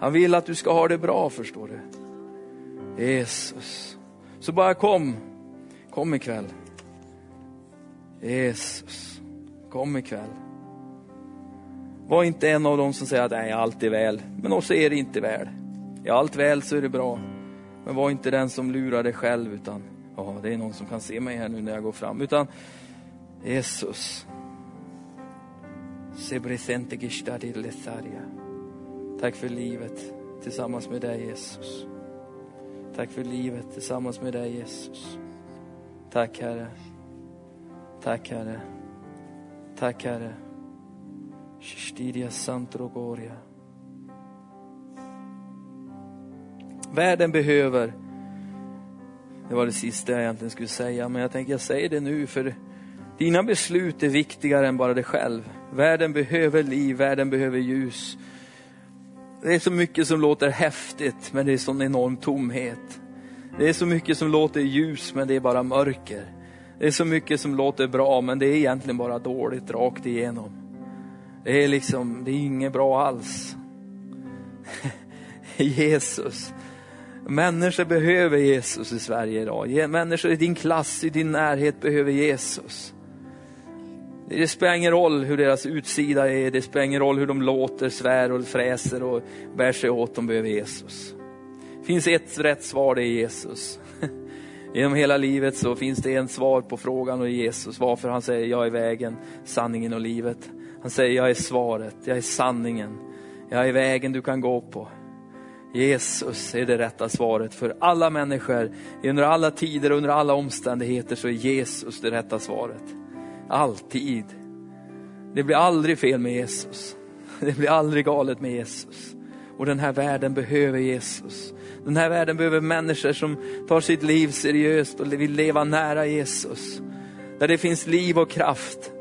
Han vill att du ska ha det bra förstår du. Jesus. Så bara kom, kom ikväll. Jesus, kom ikväll. Var inte en av dem som säger att nej, allt är väl, men också är det inte väl. Är allt väl så är det bra. Men var inte den som lurar dig själv utan, ja det är någon som kan se mig här nu när jag går fram. Utan Jesus. Tack för livet tillsammans med dig Jesus. Tack för livet tillsammans med dig Jesus. Tack Herre. Tack Herre. Tack Herre. Shishtidia Santrogoria. Världen behöver, det var det sista jag egentligen skulle säga, men jag tänker jag säger det nu för dina beslut är viktigare än bara dig själv. Världen behöver liv, världen behöver ljus. Det är så mycket som låter häftigt, men det är sån enorm tomhet. Det är så mycket som låter ljus, men det är bara mörker. Det är så mycket som låter bra, men det är egentligen bara dåligt rakt igenom. Det är liksom, det är inget bra alls. Jesus. Människor behöver Jesus i Sverige idag. Människor i din klass, i din närhet behöver Jesus. Det spelar ingen roll hur deras utsida är, det spelar ingen roll hur de låter, svär och fräser och bär sig åt, de behöver Jesus. Det finns ett rätt svar, det är Jesus. Genom hela livet så finns det en svar på frågan och Jesus, varför han säger jag är vägen, sanningen och livet. Han säger jag är svaret, jag är sanningen, jag är vägen du kan gå på. Jesus är det rätta svaret för alla människor, under alla tider och under alla omständigheter så är Jesus det rätta svaret. Alltid. Det blir aldrig fel med Jesus. Det blir aldrig galet med Jesus. Och den här världen behöver Jesus. Den här världen behöver människor som tar sitt liv seriöst och vill leva nära Jesus. Där det finns liv och kraft.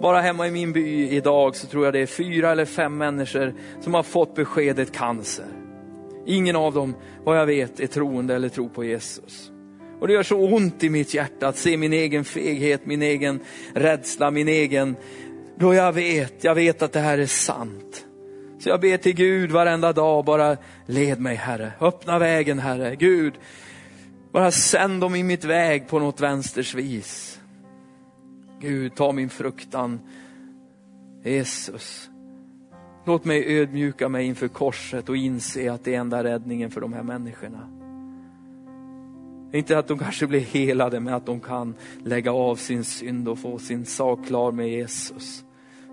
Bara hemma i min by idag så tror jag det är fyra eller fem människor som har fått beskedet cancer. Ingen av dem, vad jag vet, är troende eller tror på Jesus. Och det gör så ont i mitt hjärta att se min egen feghet, min egen rädsla, min egen... Då jag vet, jag vet att det här är sant. Så jag ber till Gud varenda dag, bara led mig Herre, öppna vägen Herre. Gud, bara sänd dem i mitt väg på något vänsters vis. Gud, ta min fruktan. Jesus, Låt mig ödmjuka mig inför korset och inse att det är enda räddningen för de här människorna. Inte att de kanske blir helade, men att de kan lägga av sin synd och få sin sak klar med Jesus.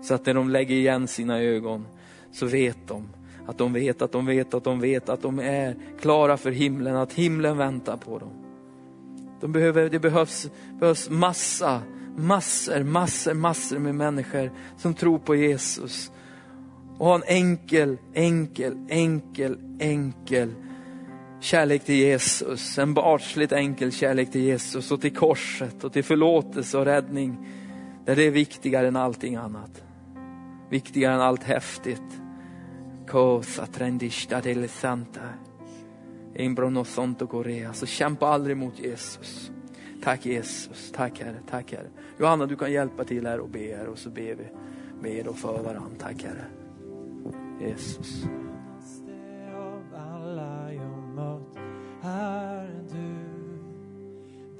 Så att när de lägger igen sina ögon så vet de att de vet att de vet att de vet att de är klara för himlen, att himlen väntar på dem. De behöver, det behövs, behövs massa, massor, massor, massor med människor som tror på Jesus. Och har en enkel, enkel, enkel, enkel kärlek till Jesus. En barnsligt enkel kärlek till Jesus och till korset och till förlåtelse och räddning. Där det är viktigare än allting annat. Viktigare än allt häftigt. Cosa trendista del santa. Imbrono sonto korea. Så kämpa aldrig mot Jesus. Tack Jesus, tack Herre, tack Herre. Johanna du kan hjälpa till här och be här och så ber vi med och för varandra. Tack Herre. Jesus. Är du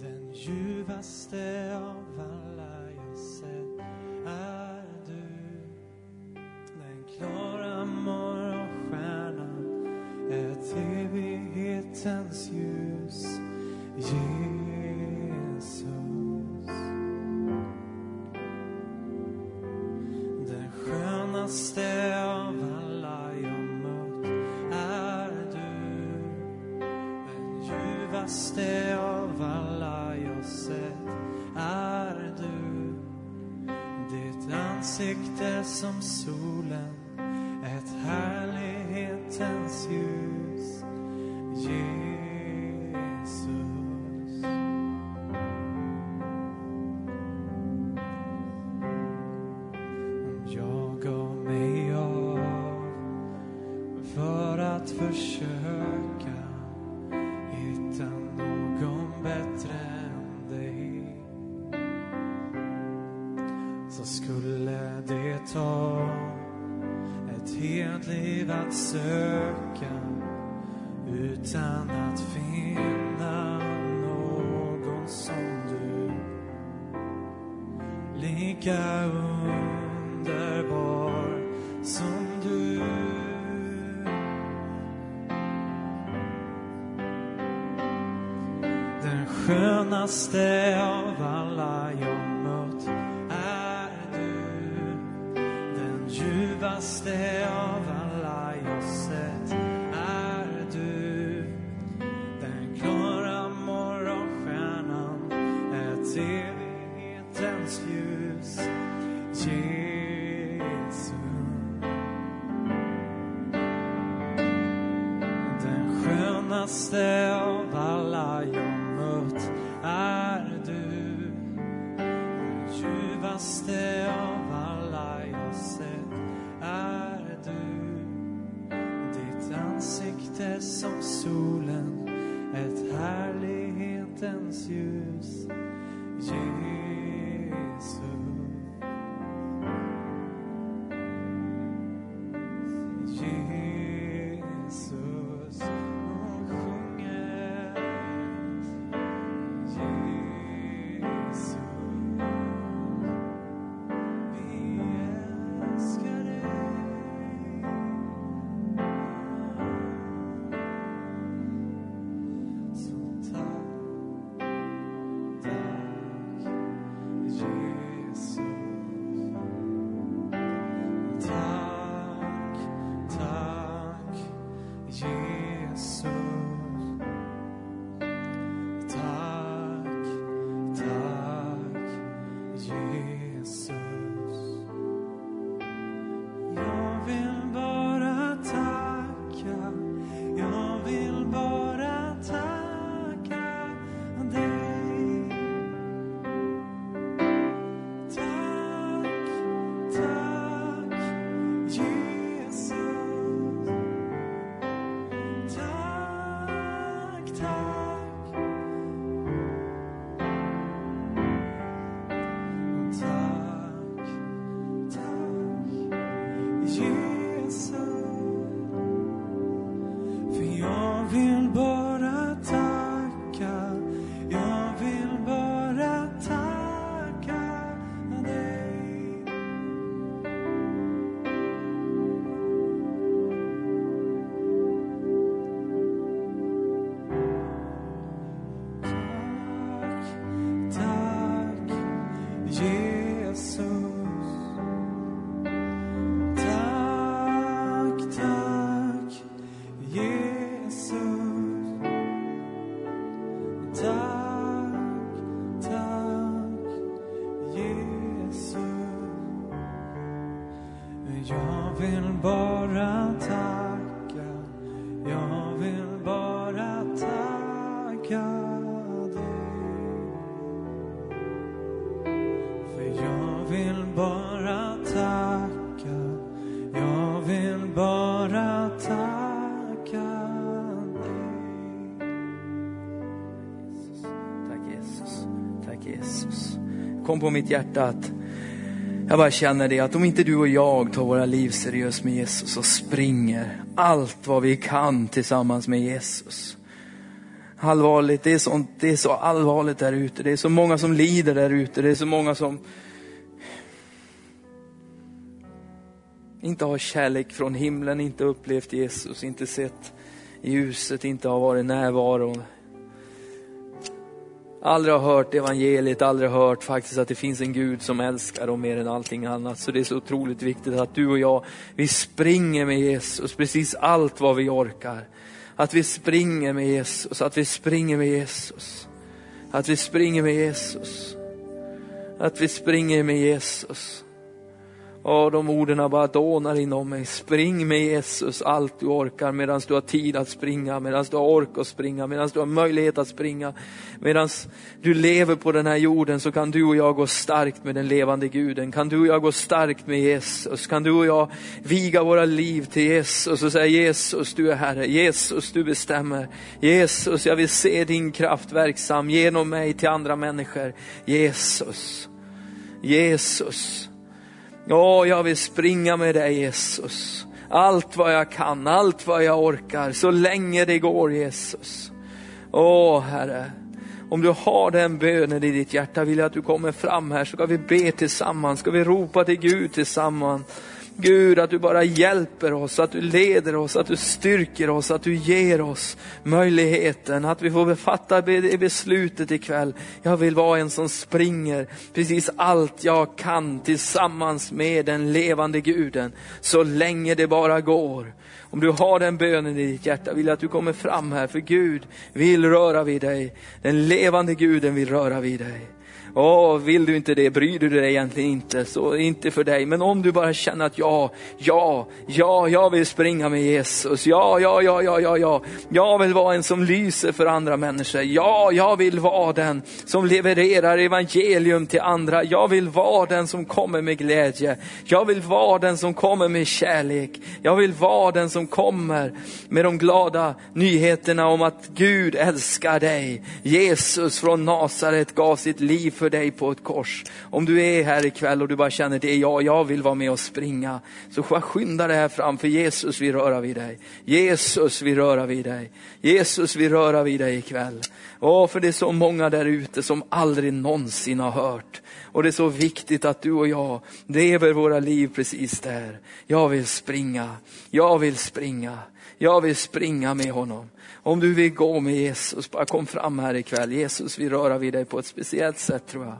Den ljuvaste av alla jag sett. Är du Den klara morgonstjärnan ett evighetens ljus Jesus? Den skönaste av alla ljuvaste av alla jag sett är du. Ditt ansikte som solen att söka utan att finna någon som du lika underbar som du. Den skönaste av Kom på mitt hjärta att jag bara känner det att om inte du och jag tar våra liv seriöst med Jesus och springer allt vad vi kan tillsammans med Jesus. Allvarligt, det är, sånt, det är så allvarligt där ute. Det är så många som lider där ute. Det är så många som inte har kärlek från himlen, inte upplevt Jesus, inte sett ljuset, inte har varit närvarande. Aldrig har hört evangeliet, aldrig hört faktiskt att det finns en Gud som älskar dem mer än allting annat. Så det är så otroligt viktigt att du och jag, vi springer med Jesus precis allt vad vi orkar. Att vi springer med Jesus, att vi springer med Jesus. Att vi springer med Jesus. Att vi springer med Jesus. Och de orden bara dånar inom mig. Spring med Jesus allt du orkar medan du har tid att springa, medan du har ork att springa, medan du har möjlighet att springa. Medan du lever på den här jorden så kan du och jag gå starkt med den levande guden. Kan du och jag gå starkt med Jesus? Kan du och jag viga våra liv till Jesus och säga Jesus du är Herre, Jesus du bestämmer. Jesus jag vill se din kraft verksam genom mig till andra människor. Jesus, Jesus. Ja, jag vill springa med dig Jesus. Allt vad jag kan, allt vad jag orkar, så länge det går Jesus. Åh Herre, om du har den bönen i ditt hjärta vill jag att du kommer fram här så ska vi be tillsammans, ska vi ropa till Gud tillsammans. Gud, att du bara hjälper oss, att du leder oss, att du styrker oss, att du ger oss möjligheten, att vi får befatta det beslutet ikväll. Jag vill vara en som springer precis allt jag kan tillsammans med den levande guden, så länge det bara går. Om du har den bönen i ditt hjärta vill jag att du kommer fram här, för Gud vill röra vid dig. Den levande guden vill röra vid dig. Åh, vill du inte det, bryr du dig egentligen inte, så inte för dig. Men om du bara känner att ja, ja, ja, jag vill springa med Jesus. Ja, ja, ja, ja, ja, ja. Jag vill vara en som lyser för andra människor. Ja, jag vill vara den som levererar evangelium till andra. Jag vill vara den som kommer med glädje. Jag vill vara den som kommer med kärlek. Jag vill vara den som kommer med de glada nyheterna om att Gud älskar dig. Jesus från Nasaret gav sitt liv för för dig på ett kors. Om du är här ikväll och du bara känner det är jag, jag vill vara med och springa. Så skynda dig här fram för Jesus vill röra vid dig. Jesus vill röra vid dig. Jesus vill röra vid dig ikväll. Åh, för det är så många där ute som aldrig någonsin har hört. Och det är så viktigt att du och jag lever våra liv precis där. Jag vill springa, jag vill springa, jag vill springa med honom. Om du vill gå med Jesus, bara kom fram här ikväll. Jesus vill röra vid dig på ett speciellt sätt tror jag.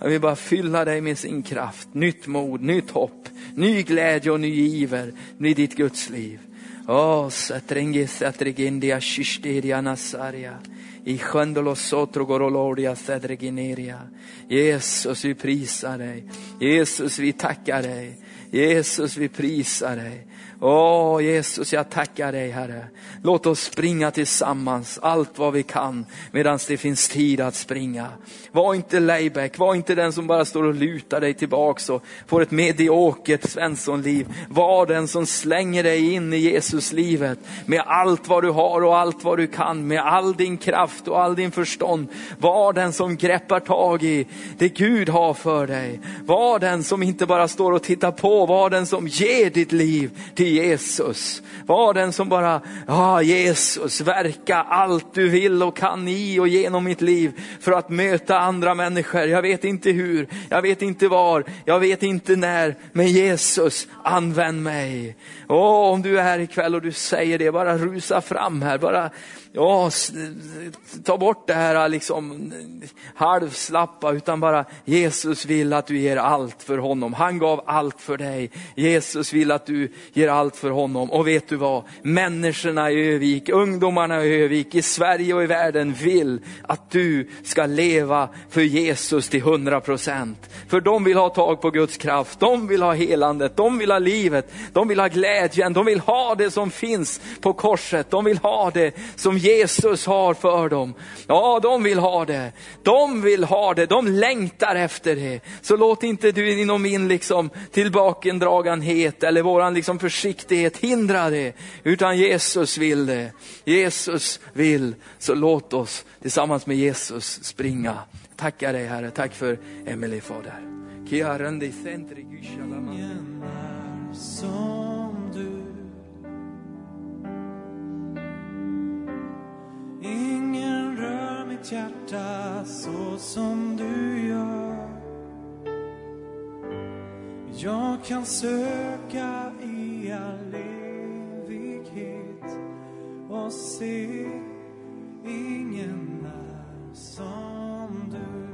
Jag vill bara fylla dig med sin kraft, nytt mod, nytt hopp, ny glädje och ny iver i ditt Guds liv. Satrengi nasaria. I sköndolo sotro gorolodia. Jesus, vi prisar dig. Jesus, vi tackar dig. Jesus, vi prisar dig. Åh Jesus, jag tackar dig Herre. Låt oss springa tillsammans allt vad vi kan medan det finns tid att springa. Var inte layback, var inte den som bara står och lutar dig tillbaks och får ett mediokert Svenssonliv. Var den som slänger dig in i Jesuslivet med allt vad du har och allt vad du kan, med all din kraft och all din förstånd. Var den som greppar tag i det Gud har för dig. Var den som inte bara står och tittar på, var den som ger ditt liv till Jesus. Var den som bara, ja Jesus, verka allt du vill och kan i och genom mitt liv för att möta andra människor. Jag vet inte hur, jag vet inte var, jag vet inte när, men Jesus, använd mig. Åh, om du är här ikväll och du säger det, bara rusa fram här, bara ja, ta bort det här liksom halvslappa, utan bara Jesus vill att du ger allt för honom. Han gav allt för dig. Jesus vill att du ger allt för honom. Och vet du vad? Människorna i Övik, ungdomarna i Övik, i Sverige och i världen vill att du ska leva för Jesus till 100 procent. För de vill ha tag på Guds kraft, de vill ha helandet, de vill ha livet, de vill ha glädjen, de vill ha det som finns på korset. De vill ha det som Jesus har för dem. Ja, de vill ha det. De vill ha det, de längtar efter det. Så låt inte du inom min liksom tillbakendraganhet eller våran liksom försiktighet hindra det. Utan Jesus vill det. Jesus vill. Så låt oss tillsammans med Jesus springa. Tackar dig Herre, tack för Emelie Fader. Kiarandi centri gushalamande. Mitt hjärta så som du gör. Jag kan söka i all evighet och se ingen är som du.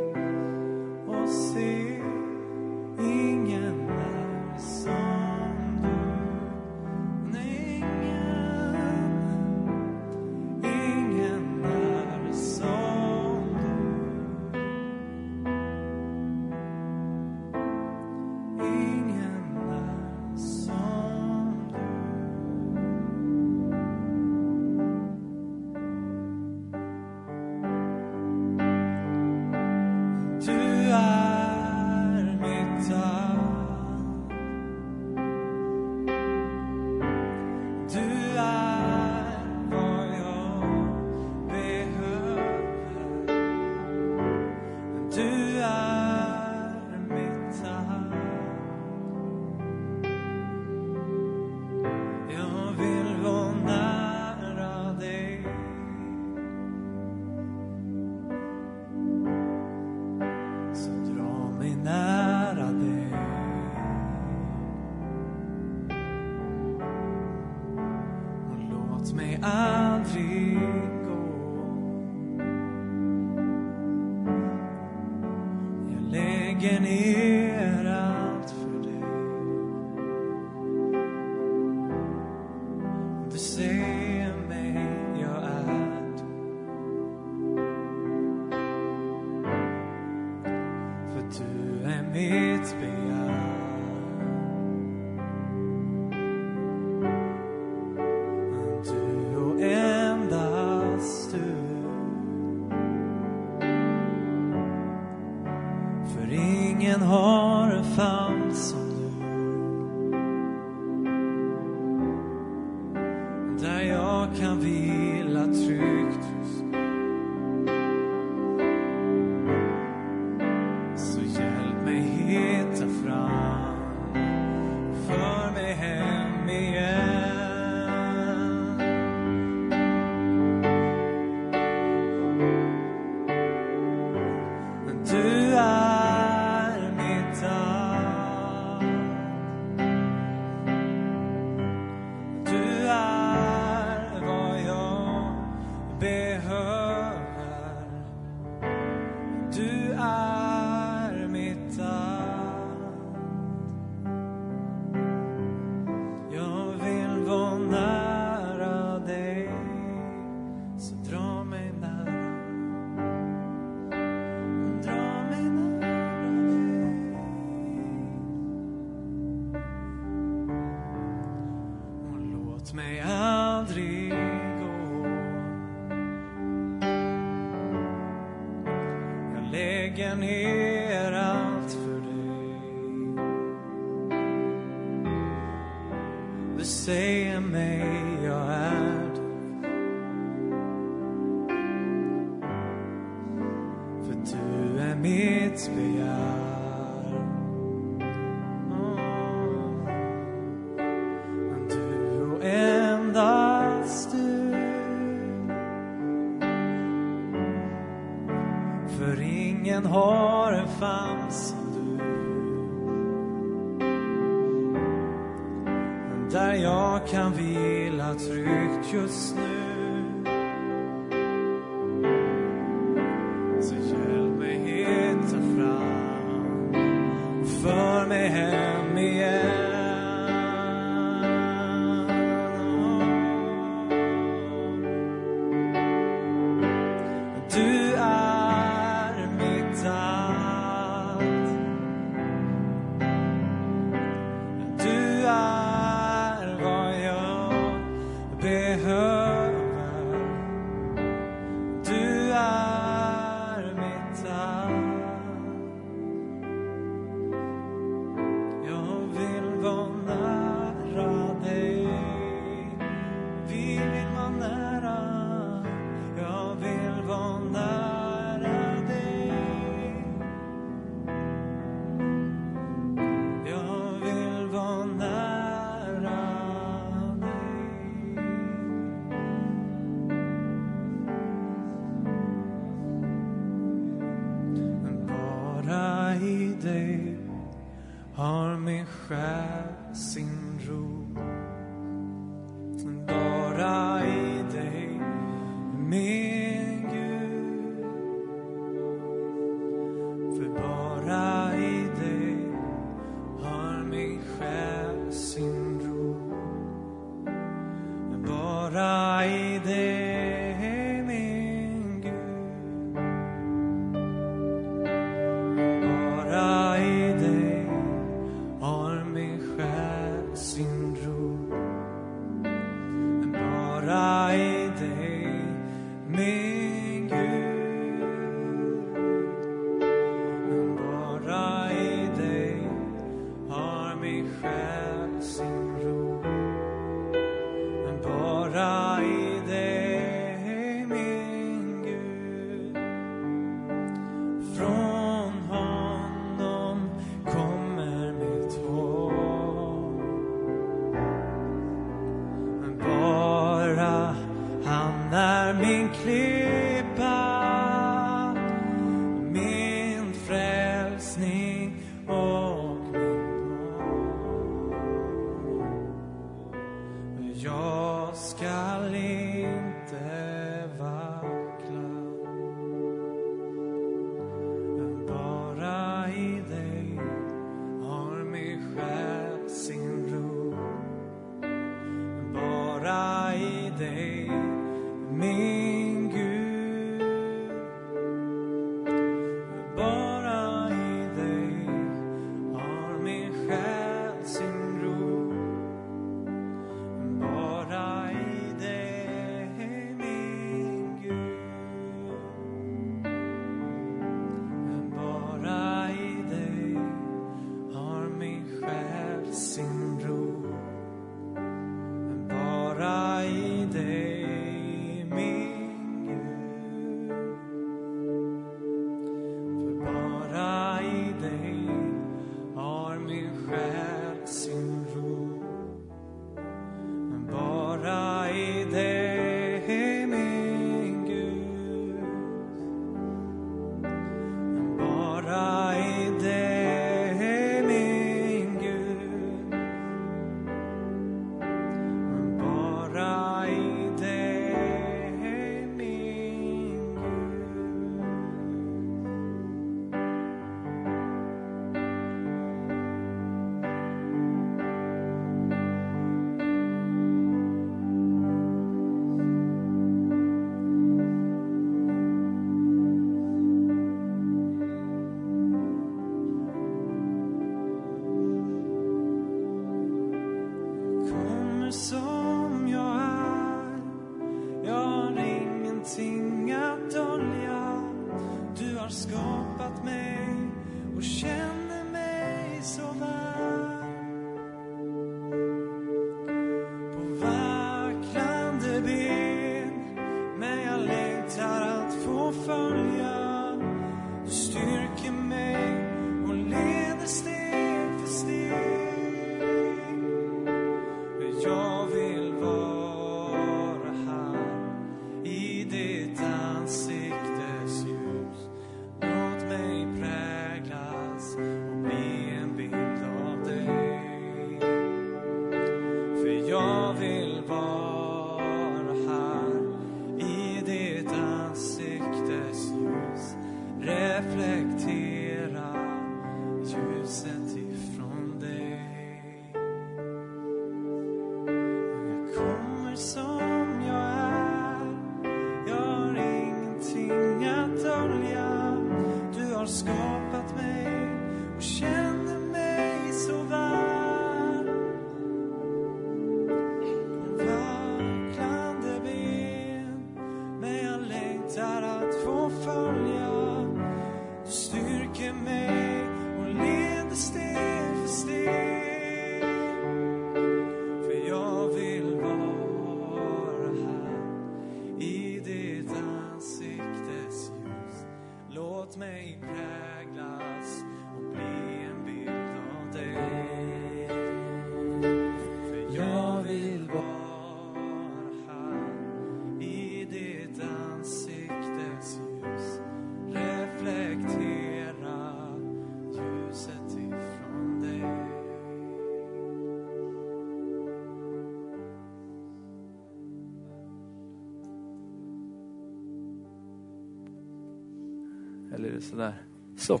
Sådär? Så.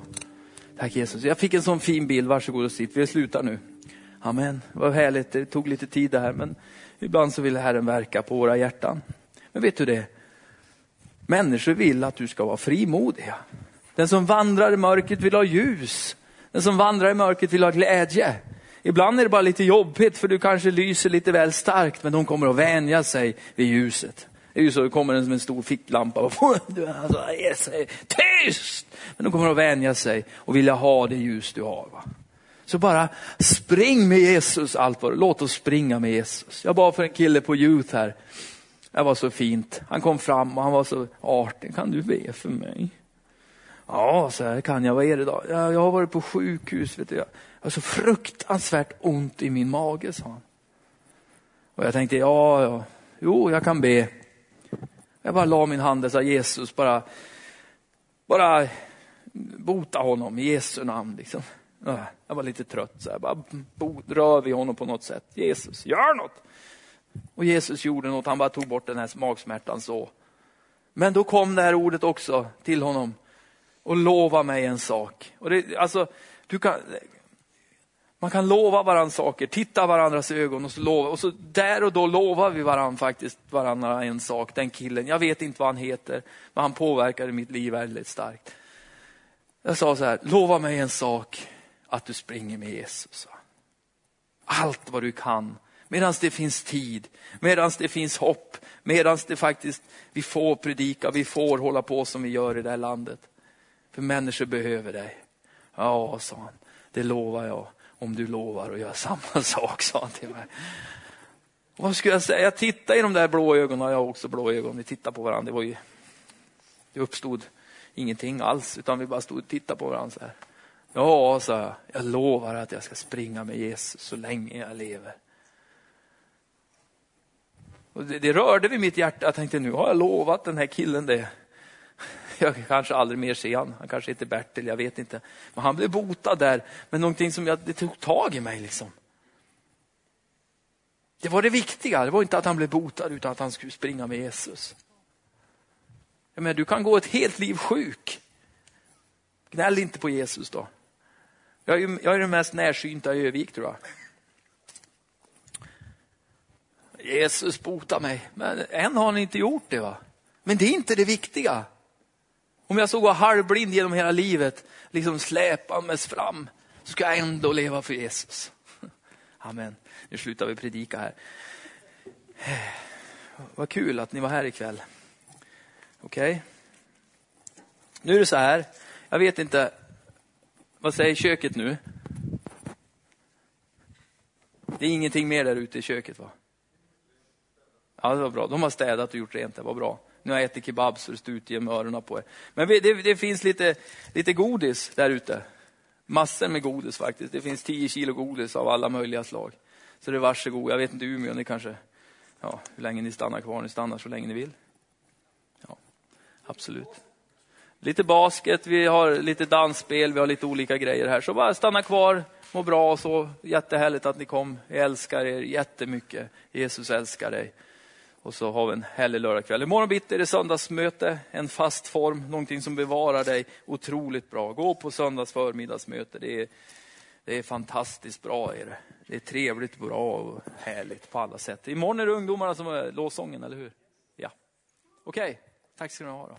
Tack Jesus. Jag fick en sån fin bild. Varsågod och sitt. Vi slutar nu. Amen. Vad härligt. Det tog lite tid det här, men ibland så vill Herren verka på våra hjärtan. Men vet du det? Människor vill att du ska vara frimodiga. Den som vandrar i mörkret vill ha ljus. Den som vandrar i mörkret vill ha glädje. Ibland är det bara lite jobbigt för du kanske lyser lite väl starkt, men de kommer att vänja sig vid ljuset. Det är ju så, det kommer en som en stor ficklampa och alltså, tyst! Men de kommer att vänja sig och vilja ha det ljus du har. Va? Så bara spring med Jesus allt vad Låt oss springa med Jesus. Jag bad för en kille på Youth här. Det var så fint. Han kom fram och han var så artig. Kan du be för mig? Ja, så här kan jag. Vad är det då? Jag, jag har varit på sjukhus. Vet du. Jag har så fruktansvärt ont i min mage, sa han. Och jag tänkte, ja, ja, jo, jag kan be. Jag bara la min hand och sa Jesus, bara, bara bota honom i Jesu namn. Liksom. Jag var lite trött, så här, bara rör vid honom på något sätt. Jesus, gör något! Och Jesus gjorde något, han bara tog bort den här magsmärtan så. Men då kom det här ordet också till honom. Och lova mig en sak. Och det, alltså, du kan, man kan lova varandra saker, titta varandras ögon och så lova. Och så där och då lovar vi varandra faktiskt varandra en sak. Den killen, jag vet inte vad han heter, men han påverkade mitt liv väldigt starkt. Jag sa så här, lova mig en sak, att du springer med Jesus. Allt vad du kan, medan det finns tid, medan det finns hopp, medan det faktiskt, vi får predika, vi får hålla på som vi gör i det här landet. För människor behöver dig. Ja, sa han, det lovar jag om du lovar att göra samma sak, sa han till mig. Vad skulle jag säga? Jag tittade i de där blå ögonen, jag har också blå ögon, vi tittade på varandra. Det, var ju, det uppstod ingenting alls, utan vi bara stod och tittade på varandra så här. Ja, sa jag, jag lovar att jag ska springa med Jesus så länge jag lever. Och det, det rörde vid mitt hjärta, jag tänkte nu har jag lovat den här killen det. Jag kanske aldrig mer ser han, han kanske heter Bertil, jag vet inte. Men han blev botad där, men någonting som jag, det tog tag i mig liksom. Det var det viktiga, det var inte att han blev botad utan att han skulle springa med Jesus. Jag menar, du kan gå ett helt liv sjuk. Gnäll inte på Jesus då. Jag är, jag är den mest närsynta i Övik tror jag. Jesus bota mig. Men än har han inte gjort det va? Men det är inte det viktiga. Om jag såg vara halvblind genom hela livet, liksom släpandes fram, så ska jag ändå leva för Jesus. Amen. Nu slutar vi predika här. Vad kul att ni var här ikväll. Okej. Okay. Nu är det så här, jag vet inte, vad säger köket nu? Det är ingenting mer där ute i köket va? Ja, det var bra. De har städat och gjort rent, det var bra. Nu har jag ätit kebab så det står genom öronen på er. Men det, det finns lite, lite godis där ute. Massor med godis faktiskt. Det finns 10 kilo godis av alla möjliga slag. Så det är varsågod. Jag vet inte Umeå, ni kanske, ja, hur länge ni stannar kvar. Ni stannar så länge ni vill. Ja, absolut. Lite basket, vi har lite dansspel, vi har lite olika grejer här. Så bara stanna kvar, må bra och så. Jättehärligt att ni kom. Jag älskar er jättemycket. Jesus älskar dig. Och så har vi en härlig lördagkväll. Imorgon bitti är det söndagsmöte, en fast form, någonting som bevarar dig otroligt bra. Gå på söndags förmiddagsmöte. Det är, Det är fantastiskt bra. Är det. det är trevligt, bra och härligt på alla sätt. Imorgon är det ungdomarna som är lovsången, eller hur? Ja. Okej, tack ska ni ha. Då.